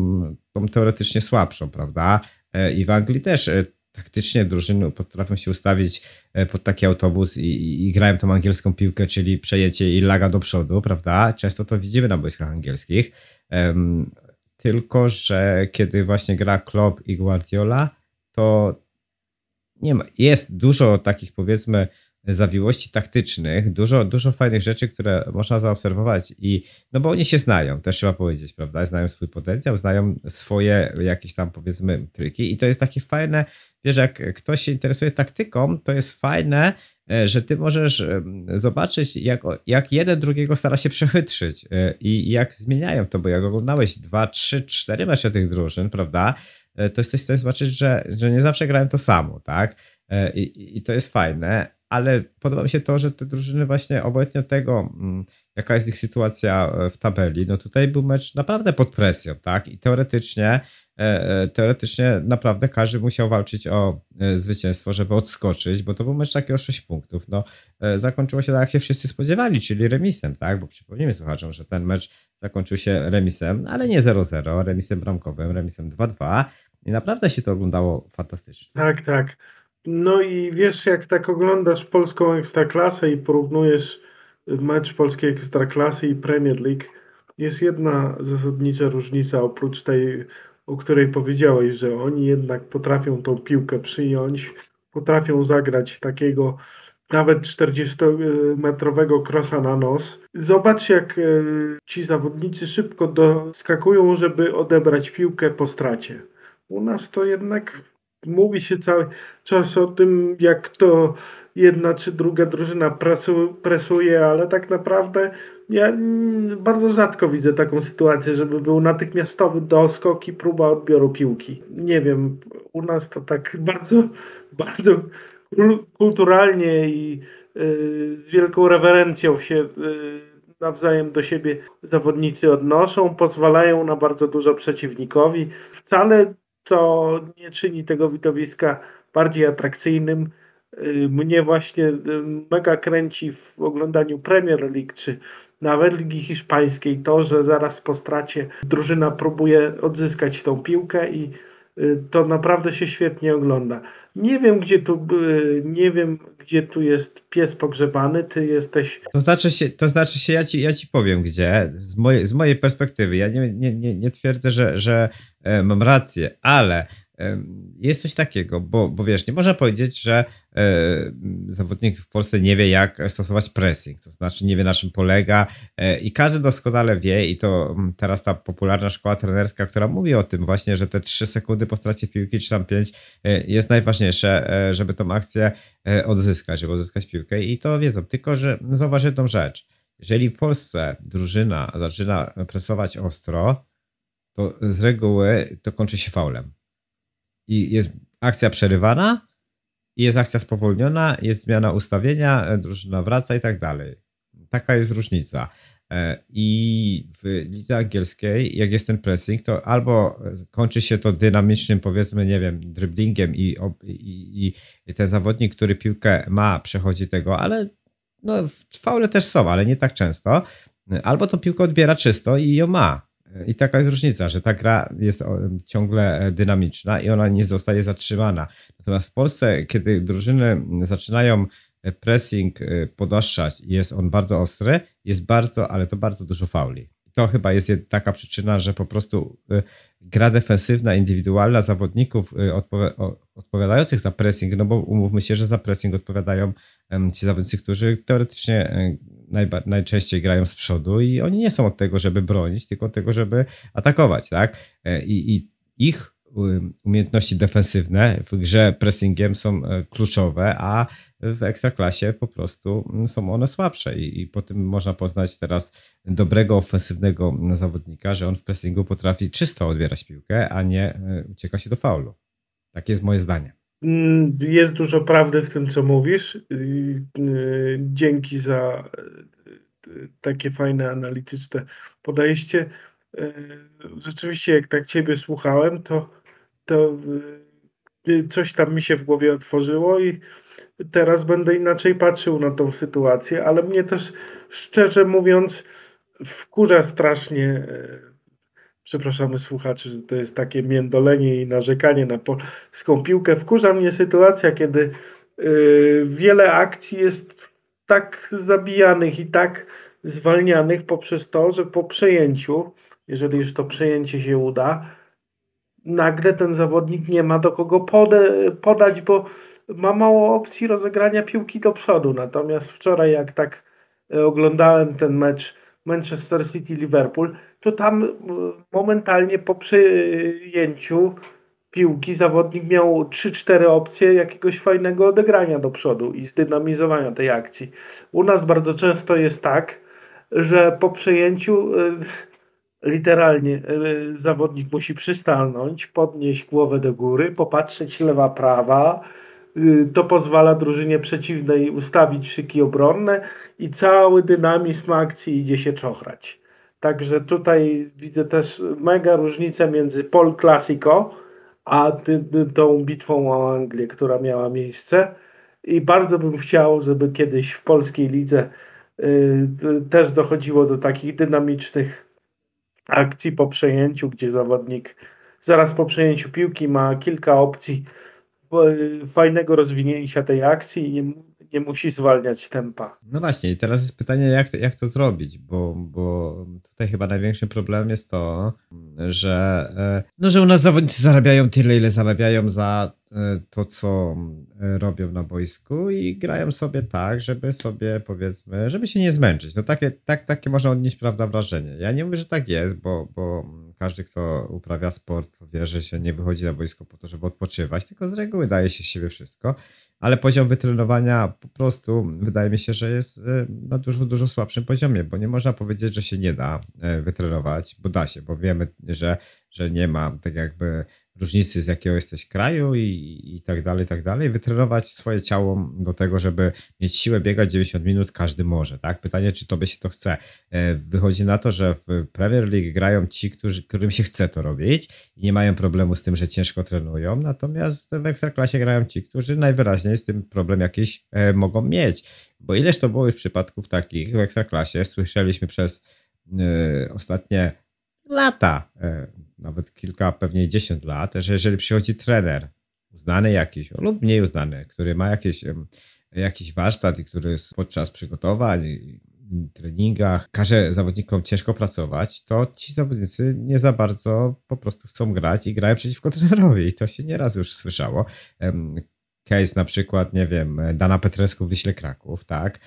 tą teoretycznie słabszą, prawda? E, I w Anglii też e, taktycznie drużyny potrafią się ustawić e, pod taki autobus i, i, grają tą angielską piłkę, czyli przejęcie i laga do przodu, prawda? Często to widzimy na boiskach angielskich. Um, tylko, że kiedy właśnie gra Klopp i Guardiola, to nie ma, jest dużo takich powiedzmy zawiłości taktycznych, dużo, dużo fajnych rzeczy, które można zaobserwować i no bo oni się znają, też trzeba powiedzieć, prawda? Znają swój potencjał, znają swoje jakieś tam powiedzmy triki i to jest takie fajne, wiesz, jak ktoś się interesuje taktyką, to jest fajne, e, że ty możesz zobaczyć, jak, jak jeden drugiego stara się przechytrzyć e, i jak zmieniają to, bo jak oglądałeś dwa, trzy, cztery mecze tych drużyn, prawda, e, to jesteś w stanie zobaczyć, że, że nie zawsze grają to samo, tak? I, I to jest fajne, ale podoba mi się to, że te drużyny właśnie obojętnie tego, mm, jaka jest ich sytuacja e, w tabeli, no tutaj był mecz naprawdę pod presją, tak? I teoretycznie, e, e, teoretycznie naprawdę każdy musiał walczyć o zwycięstwo, żeby odskoczyć, bo to był mecz taki o 6 punktów. No, zakończyło się tak, jak się wszyscy spodziewali, czyli remisem, tak? Bo przypomnijmy słuchaczom, że ten mecz zakończył się remisem, ale nie 0-0, remisem bramkowym, remisem 2-2 i naprawdę się to oglądało fantastycznie. Tak, tak. No i wiesz, jak tak oglądasz polską ekstraklasę i porównujesz mecz polskiej ekstraklasy i Premier League, jest jedna zasadnicza różnica, oprócz tej, o której powiedziałeś, że oni jednak potrafią tą piłkę przyjąć, potrafią zagrać takiego nawet 40-metrowego krosa na nos. Zobacz, jak e, ci zawodnicy szybko doskakują, żeby odebrać piłkę po stracie. U nas to jednak mówi się cały czas o tym, jak to jedna czy druga drużyna presu, presuje, ale tak naprawdę ja bardzo rzadko widzę taką sytuację, żeby był natychmiastowy doskok i próba odbioru piłki. Nie wiem, u nas to tak bardzo, bardzo kulturalnie i y, z wielką rewerencją się y, nawzajem do siebie zawodnicy odnoszą, pozwalają na bardzo dużo przeciwnikowi. Wcale to nie czyni tego widowiska bardziej atrakcyjnym. Y, mnie właśnie mega kręci w oglądaniu Premier League czy nawet Ligi Hiszpańskiej to, że zaraz po stracie drużyna próbuje odzyskać tą piłkę i y, to naprawdę się świetnie ogląda. Nie wiem, gdzie tu, y, nie wiem, gdzie tu jest pies pogrzebany, ty jesteś... To znaczy się, to znaczy się ja, ci, ja ci powiem, gdzie, z mojej, z mojej perspektywy. Ja nie, nie, nie, nie twierdzę, że, że e, mam rację, ale jest coś takiego, bo, bo wiesz, nie można powiedzieć, że e, zawodnik w Polsce nie wie, jak stosować pressing, to znaczy nie wie, na czym polega e, i każdy doskonale wie i to mm, teraz ta popularna szkoła trenerska, która mówi o tym właśnie, że te 3 sekundy po stracie piłki, czy tam 5 e, jest najważniejsze, żeby tą akcję odzyskać, żeby odzyskać piłkę i to wiedzą, tylko że zauważ jedną rzecz, jeżeli w Polsce drużyna zaczyna presować ostro, to z reguły to kończy się faulem i jest akcja przerywana, i jest akcja spowolniona, jest zmiana ustawienia, e, drużyna wraca i tak dalej. Taka jest różnica. E, I w lidze angielskiej, jak jest ten pressing, to albo kończy się to dynamicznym, powiedzmy, nie wiem, driblingiem i, i, i ten zawodnik, który piłkę ma, przechodzi tego, ale no, faule też są, ale nie tak często. Albo tą piłkę odbiera czysto i ją ma. I taka jest różnica, że ta gra jest ciągle e, dynamiczna i ona nie zostaje zatrzymana. Natomiast w Polsce, kiedy drużyny zaczynają e, pressing e, podaszczać i jest on bardzo ostry, jest bardzo, ale to bardzo dużo fauli. To chyba jest taka przyczyna, że po prostu gra defensywna, indywidualna zawodników odpowiadających za pressing, no bo umówmy się, że za pressing odpowiadają ci zawodnicy, którzy teoretycznie najba, najczęściej grają z przodu i oni nie są od tego, żeby bronić, tylko od tego, żeby atakować, tak? E, I, i ich umiejętności defensywne w grze pressingiem są e, kluczowe, a w ekstraklasie po prostu są one słabsze i, i po tym można poznać teraz dobrego ofensywnego zawodnika, że on w pressingu potrafi czysto odbierać piłkę, a nie e, ucieka się do faulu. Takie jest moje zdanie. Mm, jest dużo prawdy w tym, co mówisz. Y, dzięki za y, takie fajne, analityczne podejście. Y, rzeczywiście, jak tak Ciebie słuchałem, to, to coś tam mi się w głowie otworzyło i teraz będę inaczej patrzył na tą sytuację, ale mnie też, szczerze mówiąc, wkurza strasznie przepraszamy słuchaczy, że to jest takie międolenie i narzekanie na polską piłkę. Wkurza mnie sytuacja, kiedy wiele akcji jest tak zabijanych i tak zwalnianych poprzez to, że po przejęciu, jeżeli już to przejęcie się uda, nagle ten zawodnik nie ma do kogo pode, podać, bo ma mało opcji rozegrania piłki do przodu. Natomiast wczoraj, jak tak y, oglądałem ten mecz Manchester City-Liverpool, to tam e, momentalnie po przyjęciu piłki zawodnik miał 3-4 opcje jakiegoś fajnego odegrania do przodu i zdynamizowania tej akcji. U nas bardzo często jest tak, że po przejęciu e, literalnie e, zawodnik musi przystanąć, podnieść głowę do góry, popatrzeć lewa, prawa. To pozwala drużynie przeciwnej ustawić szyki obronne i cały dynamizm akcji idzie się czochrać. Także tutaj widzę też mega różnicę między Pol Classico a ty, ty, tą bitwą o Anglię, która miała miejsce. I bardzo bym chciał, żeby kiedyś w polskiej lidze y, też dochodziło do takich dynamicznych akcji po przejęciu, gdzie zawodnik zaraz po przejęciu piłki ma kilka opcji y, fajnego rozwinięcia tej akcji i nie musi zwalniać tempa. No właśnie, i teraz jest pytanie, jak jak to zrobić, bo, bo tutaj chyba największym problemem jest to, że, e, no, że u nas zawodnicy zarabiają tyle, ile zarabiają za e, to, co e, robią na boisku i grają sobie tak, żeby sobie powiedzmy, żeby się nie zmęczyć. No takie, tak, takie można odnieść, prawda, wrażenie. Ja nie mówię, że tak jest, bo, bo każdy, kto uprawia sport, wie, że się nie wychodzi na boisko po to, żeby odpoczywać, tylko z reguły daje się z siebie wszystko ale poziom wytrenowania po prostu wydaje mi się, że jest e, na dużo, dużo słabszym poziomie, bo nie można powiedzieć, że się nie da e, wytrenować, bo da się, bo wiemy, że, że nie ma tak jakby różnicy z jakiego jesteś kraju i, i tak dalej, i tak dalej. Wytrenować swoje ciało do tego, żeby mieć siłę biegać 90 minut, każdy może, tak? Pytanie, czy tobie się to chce. E, wychodzi na to, że w Premier League grają ci, którzy, którym się chce to robić i nie mają problemu z tym, że ciężko trenują, natomiast w Ekstraklasie grają ci, którzy najwyraźniej z tym problem jakiś e, mogą mieć. Bo ileż to było już przypadków takich w Ekstraklasie, słyszeliśmy przez e, ostatnie lata, nawet kilka, pewnie dziesięć lat, że jeżeli przychodzi trener, uznany jakiś lub mniej uznany, który ma jakieś, jakiś warsztat i który podczas przygotowań, treningach każe zawodnikom ciężko pracować, to ci zawodnicy nie za bardzo po prostu chcą grać i grają przeciwko trenerowi. I to się nieraz już słyszało. Case na przykład, nie wiem, Dana Petresku w Wyśle Kraków, tak?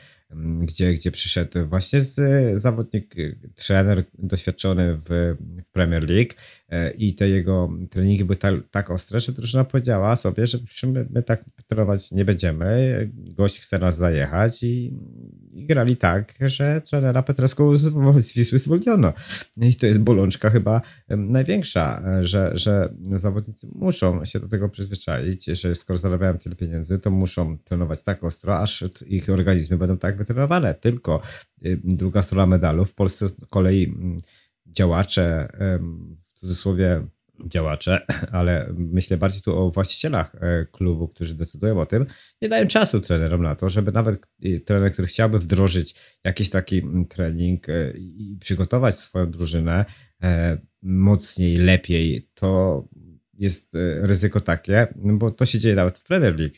Gdzie, gdzie przyszedł właśnie z zawodnik, trener doświadczony w, w Premier League e, i te jego treningi były tak, tak ostre, że drużyna powiedziała sobie, że my, my tak trenować nie będziemy, gość chce nas zajechać i, i grali tak, że trenera Petresku z, z Wisły zwolniono. I to jest bolączka chyba największa, że, że zawodnicy muszą się do tego przyzwyczaić, że skoro zarabiają tyle pieniędzy, to muszą trenować tak ostro, aż ich organizmy będą tak wytrenowane. Tylko y, druga strona medalu. W Polsce z kolei mm, działacze, w cudzysłowie działacze, ale myślę bardziej tu o właścicielach e, klubu, którzy decydują o tym, nie dają czasu trenerom na to, żeby nawet y, trener, który chciałby wdrożyć jakiś taki mm, trening e, i przygotować swoją drużynę e, mocniej, lepiej, to jest ryzyko takie, bo to się dzieje nawet w Premier League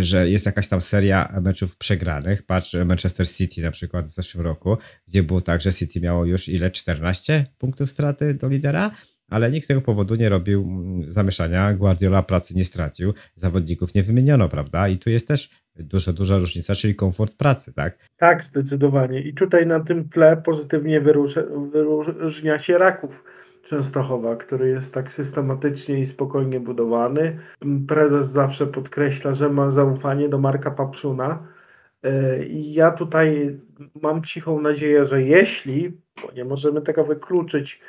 że jest jakaś tam seria meczów przegranych. Patrz Manchester City na przykład w zeszłym roku, gdzie było tak, że City miało już ile? 14 punktów straty do lidera, ale nikt z tego powodu nie robił mm, zamieszania. Guardiola pracy nie stracił, zawodników nie wymieniono, prawda? I tu jest też duża, duża różnica, czyli komfort pracy, tak? Tak, zdecydowanie. I tutaj na tym tle pozytywnie wyróżnia się Raków Częstochowa, który jest tak systematycznie i spokojnie budowany. Prezes zawsze podkreśla, że ma zaufanie do Marka Papszuna. E, I ja tutaj mam cichą nadzieję, że jeśli, bo nie możemy tego wykluczyć,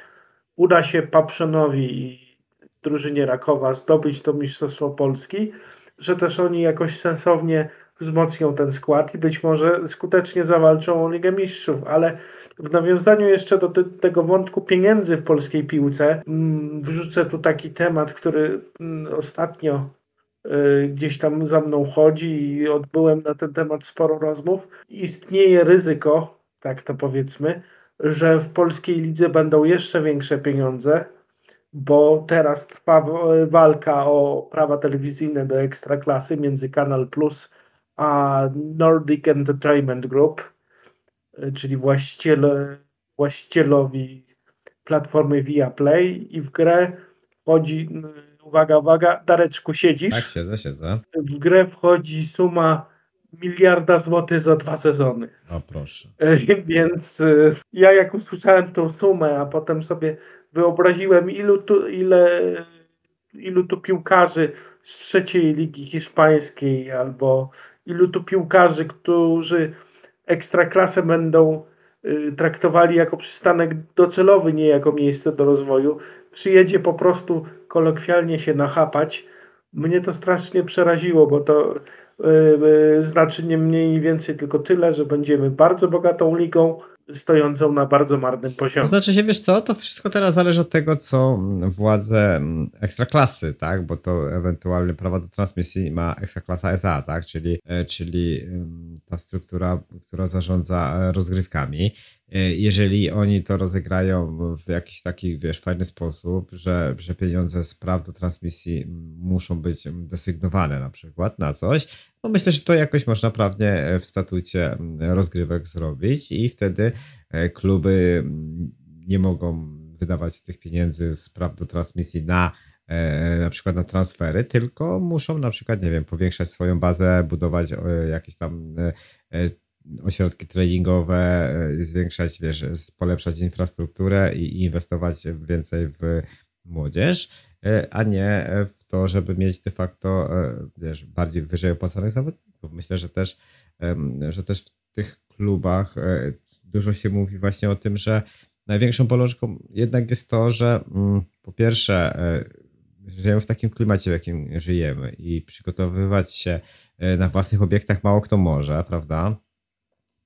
uda się Papszunowi i drużynie Rakowa zdobyć to Mistrzostwo Polski, że też oni jakoś sensownie wzmocnią ten skład i być może skutecznie zawalczą o Ligę Mistrzów, ale w nawiązaniu jeszcze do te, tego wątku pieniędzy w polskiej piłce, mm, wrzucę tu taki temat, który mm, ostatnio y, gdzieś tam za mną chodzi i odbyłem na ten temat sporo rozmów. Istnieje ryzyko, tak to powiedzmy, że w polskiej lidze będą jeszcze większe pieniądze, bo teraz trwa walka o prawa telewizyjne do ekstraklasy między Kanal Plus a Nordic Entertainment Group czyli właściciele, właścicielowi platformy Viaplay i w grę wchodzi, uwaga, uwaga, Dareczku, siedzisz? Tak, siedzę, siedzę. W grę wchodzi suma miliarda złotych za dwa sezony. O proszę. E, więc e, ja jak usłyszałem tą sumę, a potem sobie wyobraziłem ilu tu, ile, ilu tu piłkarzy z trzeciej ligi hiszpańskiej albo ilu tu piłkarzy, którzy ekstraklasę będą y, traktowali jako przystanek docelowy, nie jako miejsce do rozwoju. Przyjedzie po prostu kolokwialnie się nachapać. Mnie to strasznie przeraziło, bo to yy, znaczy nie mniej więcej tylko tyle, że będziemy bardzo bogatą ligą, stojącą na bardzo marnym poziomie. znaczy się, wiesz co, to wszystko teraz zależy od tego, co władze mm, ekstraklasy, tak, bo to ewentualnie prawa do transmisji ma ekstraklasa SA, tak, czyli, e, czyli ta struktura, która zarządza rozgrywkami. E, jeżeli oni to rozegrają w jakiś taki, wiesz, fajny sposób, że, że pieniądze z praw do transmisji muszą być desygnowane na przykład na coś, no myślę, że to jakoś można prawnie w statucie rozgrywek zrobić i wtedy e, kluby nie mogą wydawać tych pieniędzy z praw do transmisji na e, na przykład na transfery, tylko muszą na przykład, nie wiem, powiększać swoją bazę, budować e, jakieś tam e, e, ośrodki treningowe, e, zwiększać, wiesz, polepszać infrastrukturę i, inwestować więcej w młodzież, e, a nie w to, żeby mieć de facto, e, wiesz, bardziej wyżej opłacanych zawodników. Myślę, że też, że też w tych klubach e, dużo się mówi właśnie o tym, że największą bolączką jednak jest to, że mm, po pierwsze e, żyjemy w takim klimacie, w jakim żyjemy i przygotowywać się na własnych obiektach mało kto może, prawda?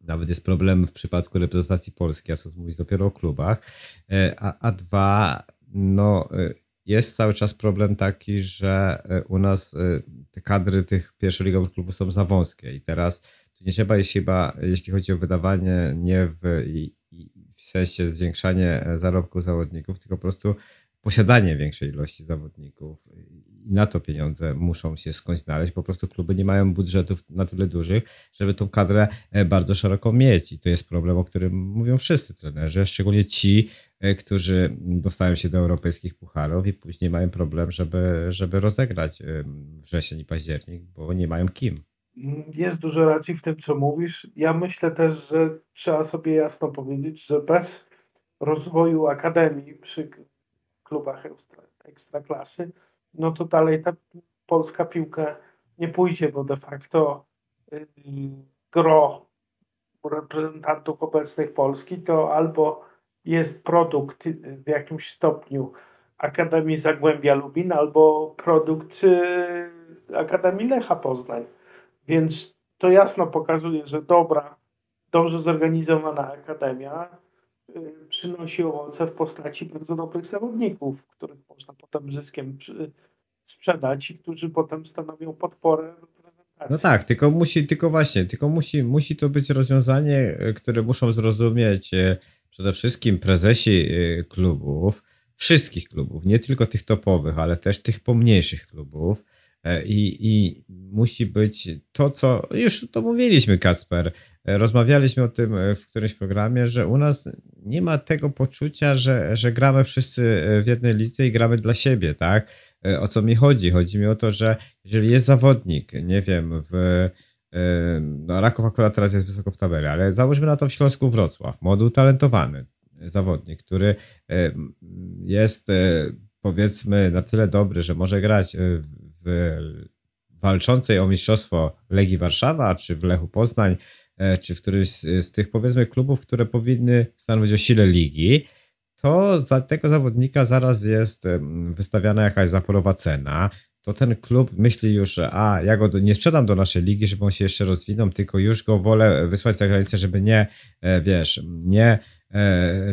Nawet jest problem w przypadku reprezentacji Polski, a co mówić dopiero o klubach. A, a dwa, no jest cały czas problem taki, że e, u nas e, te kadry tych pierwszoligowych klubów są za wąskie i teraz nie trzeba jest chyba, jeśli chodzi o wydawanie, nie w, w sensie zwiększanie e, zarobków zawodników, tylko po prostu posiadanie większej ilości zawodników. I na to pieniądze muszą się skądś znaleźć. Po prostu kluby nie mają budżetów na tyle dużych, żeby tą kadrę e, bardzo szeroko mieć. I to jest problem, o którym mówią wszyscy trenerzy, szczególnie ci, e, którzy dostają się do europejskich pucharów i później mają problem, żeby, żeby rozegrać e, wrzesień i październik, bo nie mają kim. Jest dużo racji w tym, co mówisz. Ja myślę też, że trzeba sobie jasno powiedzieć, że bez rozwoju akademii przy klubach ekstra, ekstraklasy, no to dalej ta polska piłka nie pójdzie, bo de facto y, gro reprezentantów obecnych Polski to albo jest produkt y, w jakimś stopniu Akademii Zagłębia Lubin, albo produkt y, Akademii Lecha Poznań. Więc to jasno pokazuje, że dobra, dobrze zorganizowana akademia przynosi owoce w postaci bardzo dobrych zawodników, których można potem zyskiem sprzedać i którzy potem stanowią podporę. No tak, tylko musi, tylko właśnie, tylko musi, musi to być rozwiązanie, e, które muszą zrozumieć e, przede wszystkim prezesi klubów, wszystkich klubów, nie tylko tych topowych, ale też tych pomniejszych klubów. E, I, I musi być to, co już to mówiliśmy, Kacper. E, Rozmawialiśmy o tym e, w którymś programie, że u nas nie ma tego poczucia, że, że gramy wszyscy w jednej lidze i gramy dla siebie, tak? O co mi chodzi? Chodzi mi o to, że jeżeli jest zawodnik, nie wiem, w no Raków akurat teraz jest wysoko w tabeli, ale załóżmy na to w Śląsku Wrocław, młody utalentowany zawodnik, który jest powiedzmy na tyle dobry, że może grać walczącej o mistrzostwo Legii Warszawa, czy w Lechu Poznań, e, czy w którymś z, tych powiedzmy klubów, które powinny stanowić o sile ligi, to za tego zawodnika zaraz jest wystawiana jakaś zaporowa cena. To ten klub myśli już, że a, ja go nie sprzedam do naszej ligi, żeby on się jeszcze rozwinął, tylko już go wolę wysłać za granicę, żeby nie, e, wiesz, nie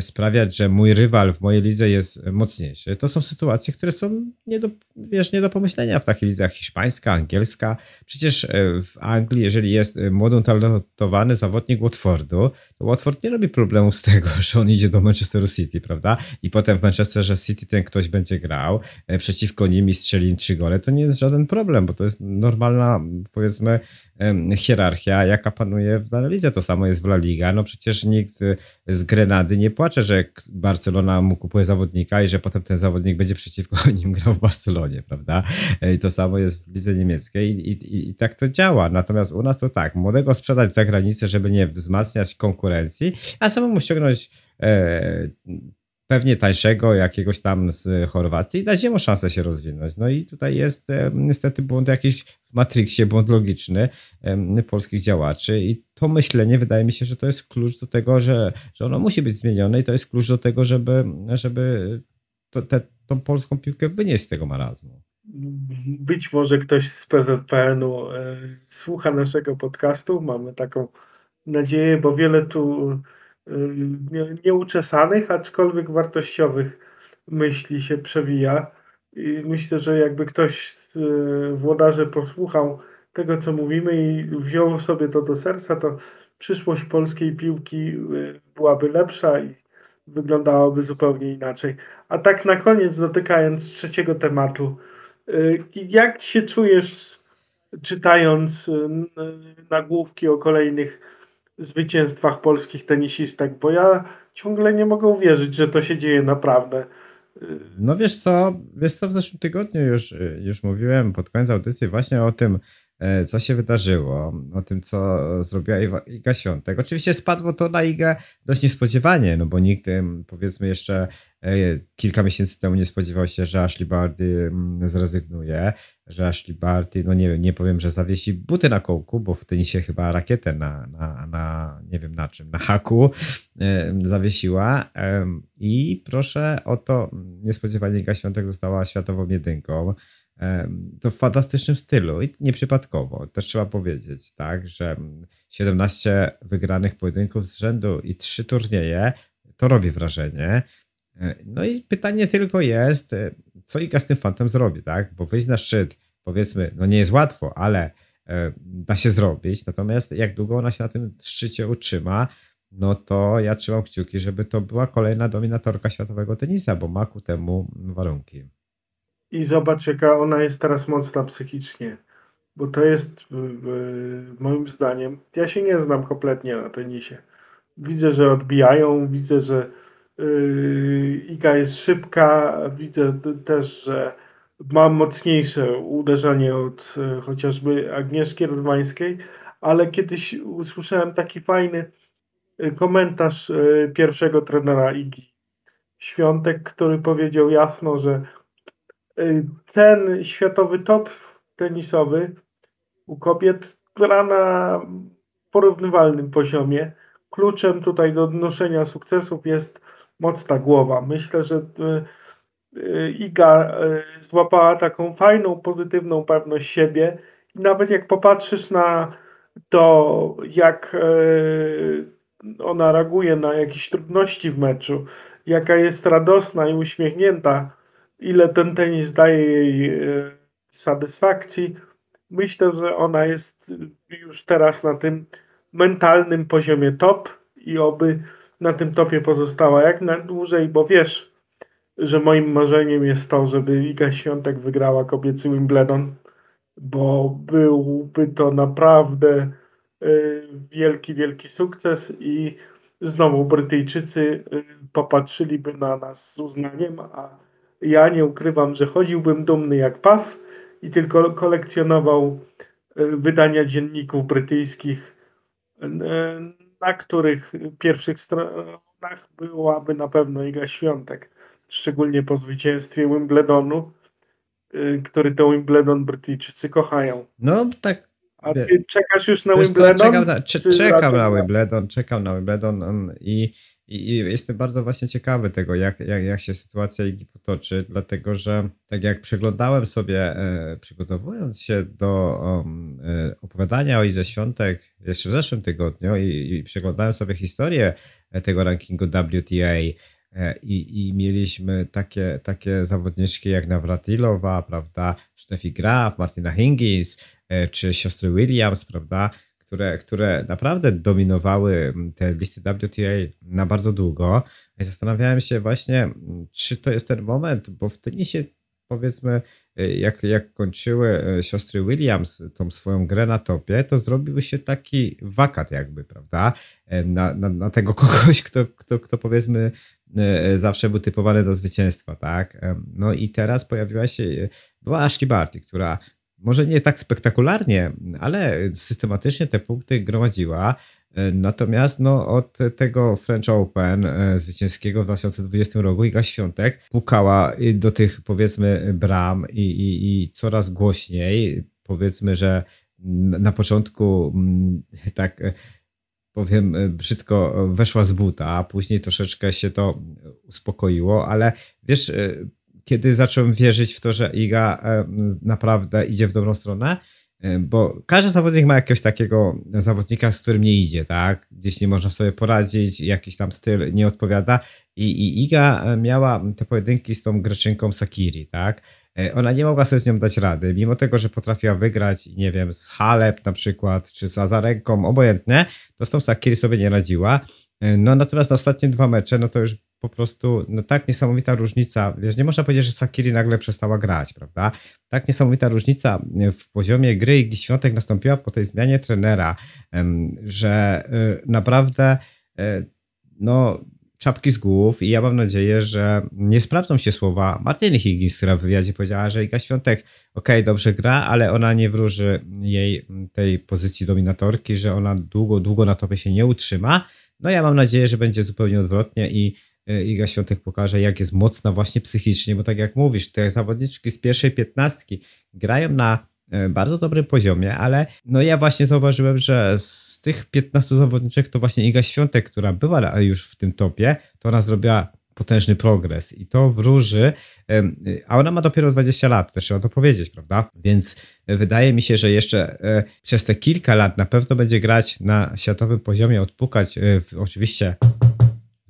sprawiać, że mój rywal w mojej lidze jest mocniejszy. To są sytuacje, które są nie do, wiesz, nie do pomyślenia w takich lidze jak hiszpańska, angielska. Przecież e, w Anglii, jeżeli jest e, młody, talentowany zawodnik Watfordu, to Watford nie robi problemów z tego, że on idzie do Manchesteru City, prawda? I potem w Manchesterze City ten ktoś będzie grał e, przeciwko nim i strzeli trzy gole. To nie jest żaden problem, bo to jest normalna, powiedzmy, hierarchia, jaka panuje w danej lidze. To samo jest w La Liga. No przecież nikt e, z Grenady nie płacze, że Barcelona mu kupuje zawodnika i że potem ten zawodnik będzie przeciwko nim grał w Barcelonie, prawda? E, I to samo jest w lidze niemieckiej i, i, i tak to działa. Natomiast u nas to tak, młodego sprzedać za granicę, żeby nie wzmacniać konkurencji, a samemu ściągnąć e, pewnie tańszego jakiegoś tam z Chorwacji i dać mu szansę się rozwinąć. No i tutaj jest e, niestety błąd jakiś w Matrixie, błąd logiczny polskich działaczy i to myślenie wydaje mi się, że to jest klucz do tego, że, że ono musi być zmienione i to jest klucz do tego, żeby, żeby to, te, tą polską piłkę wynieść z tego marazmu. Być może ktoś z PZPN-u e, słucha naszego podcastu. Mamy taką nadzieję, bo wiele tu nieuczesanych, aczkolwiek wartościowych myśli się przewija. I myślę, że jakby ktoś z e, włodarzy posłuchał tego, co mówimy i wziął sobie to do serca, to przyszłość polskiej piłki e, byłaby lepsza i wyglądałaby zupełnie inaczej. A tak na koniec, dotykając trzeciego tematu, y, jak się czujesz czytając y, nagłówki o kolejnych zwycięstwach polskich tenisistek? Bo ja ciągle nie mogę uwierzyć, że to się dzieje naprawdę. No wiesz co, wiesz co, w zeszłym tygodniu już, już mówiłem pod koniec audycji właśnie o tym, co się wydarzyło, o tym, co zrobiła Iga Świątek. Oczywiście spadło to na Igę dość niespodziewanie, no bo nikt, powiedzmy jeszcze e, kilka miesięcy temu nie spodziewał się, że Ashley Barty zrezygnuje, że Ashley Barty, no nie nie powiem, że zawiesi buty na kołku, bo w tenisie chyba rakietę na, na, na nie wiem na czym, na haku zawiesiła i proszę o to, niespodziewanie Iga Świątek została światową jedynką to w fantastycznym stylu i nieprzypadkowo. Też trzeba powiedzieć, tak, że 17 wygranych pojedynków z rzędu i trzy turnieje to robi wrażenie. E, no i pytanie tylko jest, e, co Iga z tym fantem zrobi, tak? Bo wyjść na szczyt, powiedzmy, no nie jest łatwo, ale e, da się zrobić. Natomiast jak długo ona się na tym szczycie utrzyma, no to ja trzymam kciuki, żeby to była kolejna dominatorka światowego tenisa, bo ma ku temu warunki. I zobacz, jaka ona jest teraz mocna psychicznie. Bo to jest moim zdaniem. Ja się nie znam kompletnie na tenisie. Widzę, że odbijają, widzę, że yy, Iga jest szybka, widzę też, że mam mocniejsze uderzenie od yy, chociażby Agnieszki Rudmańskiej, ale kiedyś usłyszałem taki fajny yy, komentarz yy, pierwszego trenera Igi Świątek, który powiedział jasno, że ten światowy top tenisowy u kobiet gra na porównywalnym poziomie. Kluczem tutaj do odnoszenia sukcesów jest mocna głowa. Myślę, że y, y, Iga y, złapała taką fajną, pozytywną pewność siebie i nawet jak popatrzysz na to, jak ona reaguje na jakieś trudności w meczu, jaka jest radosna i uśmiechnięta, ile ten tenis daje jej e, satysfakcji. Myślę, że ona jest już teraz na tym mentalnym poziomie top i oby na tym topie pozostała jak najdłużej, bo wiesz, że moim marzeniem jest to, żeby Iga Świątek wygrała kobiecy Wimbledon, bo byłby to naprawdę e, wielki, wielki sukces i znowu Brytyjczycy e, popatrzyliby na nas z uznaniem, a ja nie ukrywam, że chodziłbym dumny jak paw i tylko kolekcjonował e, wydania dzienników brytyjskich, e, na których pierwszych stronach byłaby na pewno Iga Świątek, szczególnie po zwycięstwie Wimbledonu, e, który to Wimbledon Brytyjczycy kochają. No tak. A ty czekasz już na Wimbledon? czekam na, czekam na Wimbledon, czekam na Wimbledon i i, I, jestem bardzo właśnie ciekawy tego, jak, jak, jak się sytuacja Igi potoczy, dlatego że tak jak przeglądałem sobie, e, przygotowując się do um, e, opowiadania o Ize Świątek jeszcze w zeszłym tygodniu i, i przeglądałem sobie historię tego rankingu WTA e, i, i mieliśmy takie, takie zawodniczki jak Nawratilowa, prawda, Steffi Graf, Martina Hingis, e, czy siostry Williams, prawda, które, które naprawdę dominowały te listy WTA na bardzo długo. I zastanawiałem się właśnie, czy to jest ten moment, bo w tenisie powiedzmy, jak, jak kończyły e, siostry Williams tą swoją grę na topie, to zrobił się taki wakat jakby, prawda? E, na, na, na tego kogoś, kto, kto, kto powiedzmy zawsze był typowany do zwycięstwa, tak? No i teraz pojawiła się, była Ashley Barty, która może nie tak spektakularnie, ale systematycznie te punkty gromadziła. Natomiast no, od tego French Open e, zwycięskiego w 2020 roku Iga Świątek pukała do tych powiedzmy bram i, i, i coraz głośniej. Powiedzmy, że na początku tak e, powiem e, brzydko, weszła z buta, a później troszeczkę się to uspokoiło, ale wiesz, kiedy zacząłem wierzyć w to, że Iga e, naprawdę idzie w dobrą stronę, e, bo każdy zawodnik ma jakiegoś takiego zawodnika, z którym nie idzie, tak? Gdzieś nie można sobie poradzić, jakiś tam styl nie odpowiada. I, i Iga e, miała te pojedynki z tą Greczynką Sakiri, tak? Ona nie mogła sobie z nią dać rady, mimo tego, że potrafiła wygrać, nie wiem, z Halep na przykład, czy z Azarenką, obojętnie, to z tą Sakiri sobie nie radziła. No natomiast na ostatnie dwa mecze, no to już po prostu no tak niesamowita różnica. Wiesz, nie można powiedzieć, że Sakiri nagle przestała grać, prawda? Tak niesamowita różnica w poziomie gry i Świątek nastąpiła po tej zmianie trenera, że y, naprawdę y, no czapki z głów i ja mam nadzieję, że nie sprawdzą się słowa Martyny Higgins, która w wywiadzie powiedziała, że Iga Świątek ok, dobrze gra, ale ona nie wróży jej tej pozycji dominatorki, że ona długo, długo na topie się nie utrzyma. No ja mam nadzieję, że będzie zupełnie odwrotnie i e, Iga Świątek pokaże, jak jest mocna właśnie psychicznie, bo tak jak mówisz, te zawodniczki z pierwszej piętnastki grają na e, bardzo dobrym poziomie, ale no ja właśnie zauważyłem, że z tych 15 zawodniczek to właśnie Iga Świątek, która była już w tym topie, to ona zrobiła potężny progres i to wróży, a ona ma dopiero 20 lat, też trzeba to powiedzieć, prawda? Więc wydaje mi się, że jeszcze e, przez te kilka lat na pewno będzie grać na światowym poziomie, odpukać oczywiście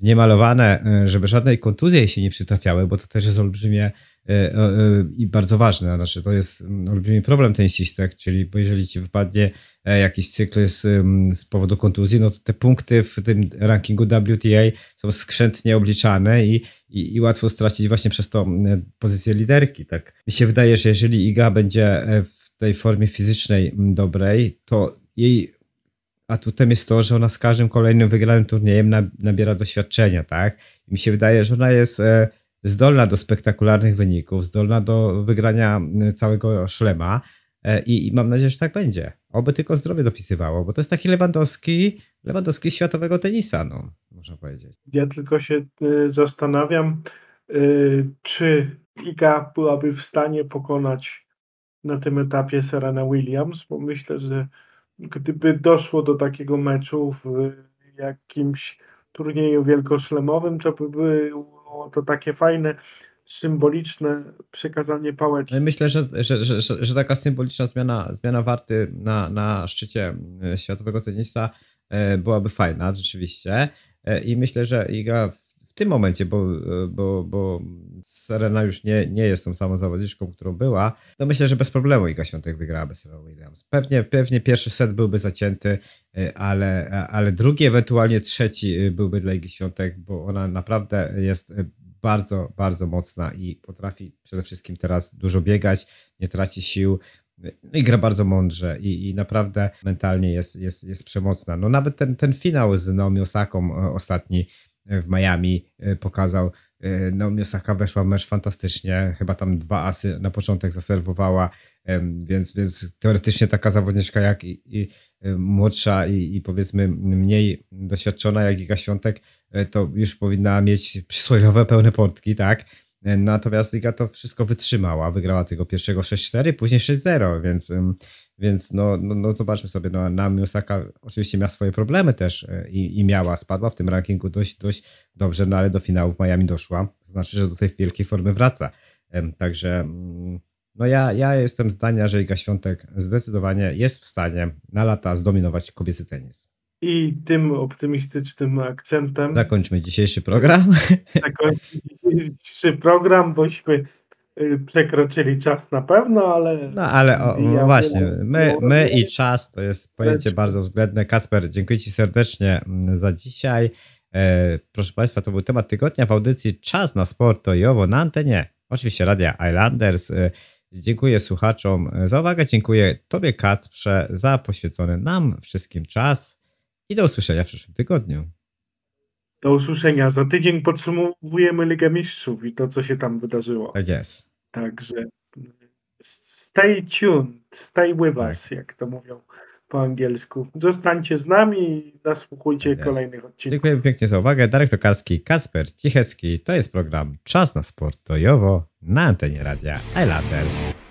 niemalowane, e, żeby żadnej kontuzji się nie przytrafiały, bo to też jest olbrzymie e, e, i bardzo ważne. Znaczy, to jest mm, olbrzymi problem tenisistek, czyli bo jeżeli ci wypadnie jakiś cykl z, z powodu kontuzji, no to te punkty w tym rankingu WTA są skrzętnie obliczane i, i, i łatwo stracić właśnie przez to pozycję liderki. Tak mi się wydaje, że jeżeli Iga będzie w tej formie fizycznej dobrej, to jej atutem jest to, że ona z każdym kolejnym wygranym turniejem nabiera doświadczenia, tak? I mi się wydaje, że ona jest e, zdolna do spektakularnych wyników, zdolna do wygrania całego szlema e, i, i mam nadzieję, że tak będzie. Oby tylko zdrowie dopisywało, bo to jest taki Lewandowski, Lewandowski światowego tenisa, no, można powiedzieć. Ja tylko się y, zastanawiam, czy Iga byłaby w stanie pokonać na tym etapie Serena Williams, bo myślę, że gdyby doszło do takiego meczu w jakimś turnieju wielkoszlemowym, to by było to takie fajne, symboliczne przekazanie pałeczki. Myślę, że, że, że, że, taka symboliczna zmiana, zmiana warty na, na szczycie e, światowego tenisa e, byłaby fajna, rzeczywiście. E, I myślę, że Iga tym momencie, bo, bo, bo Serena już nie, nie jest tą samą zawodniczką, którą była, no myślę, że bez problemu Iga Świątek wygrałaby Serena Williams. Pewnie, pewnie pierwszy set byłby zacięty, ale, ale drugi, ewentualnie trzeci byłby dla Igi Świątek, bo ona naprawdę jest bardzo, bardzo mocna i potrafi przede wszystkim teraz dużo biegać, nie traci sił. I gra bardzo mądrze i, i naprawdę mentalnie jest, jest, jest przemocna. No nawet ten, ten finał z Naomi Osaką e, ostatni, w Miami e, pokazał. E, no, Osaka weszła w mecz fantastycznie, chyba tam dwa asy na początek zaserwowała, więc, więc teoretycznie taka zawodniczka jak i, i e, młodsza i, i, powiedzmy mniej doświadczona jak Iga Świątek, to już powinna mieć przysłowiowe pełne portki, tak? Natomiast Iga to wszystko wytrzymała, wygrała tego pierwszego 6-4, później 6-0, więc więc no, no, no zobaczmy sobie, no, Naomi Osaka oczywiście miała swoje problemy też e, i, i miała, spadła w tym rankingu dość, dość dobrze, no ale do finału w Miami doszła. To znaczy, że do tej wielkiej formy wraca. Także mm, no ja, ja jestem zdania, że Iga Świątek zdecydowanie jest w stanie na lata zdominować kobiecy tenis. I tym optymistycznym akcentem zakończmy dzisiejszy program. Zakończmy dzisiejszy program, bośmy Y, przekroczyli czas na pewno, ale. No ale o, ja właśnie, my, my i czas to jest pojęcie bardzo względne. Kasper, dziękuję Ci serdecznie mm, za dzisiaj. E, proszę Państwa, to był temat tygodnia w audycji Czas na sport to Jowo na antenie. Oczywiście Radia Islanders. E, dziękuję słuchaczom za uwagę. Dziękuję Tobie, Kacprze, za poświęcony nam wszystkim czas. I do usłyszenia w przyszłym tygodniu. Do usłyszenia. Za tydzień podsumowujemy Ligę Mistrzów i to, co się tam wydarzyło. Tak jest. Także stay tuned, stay with tak. us, jak to mówią po angielsku. Zostańcie z nami i nasłuchujcie tak kolejnych odcinków. Dziękuję pięknie za uwagę. Darek Tokarski, Kasper Cichecki. To jest program Czas na sport tojowo na antenie radia Islanders.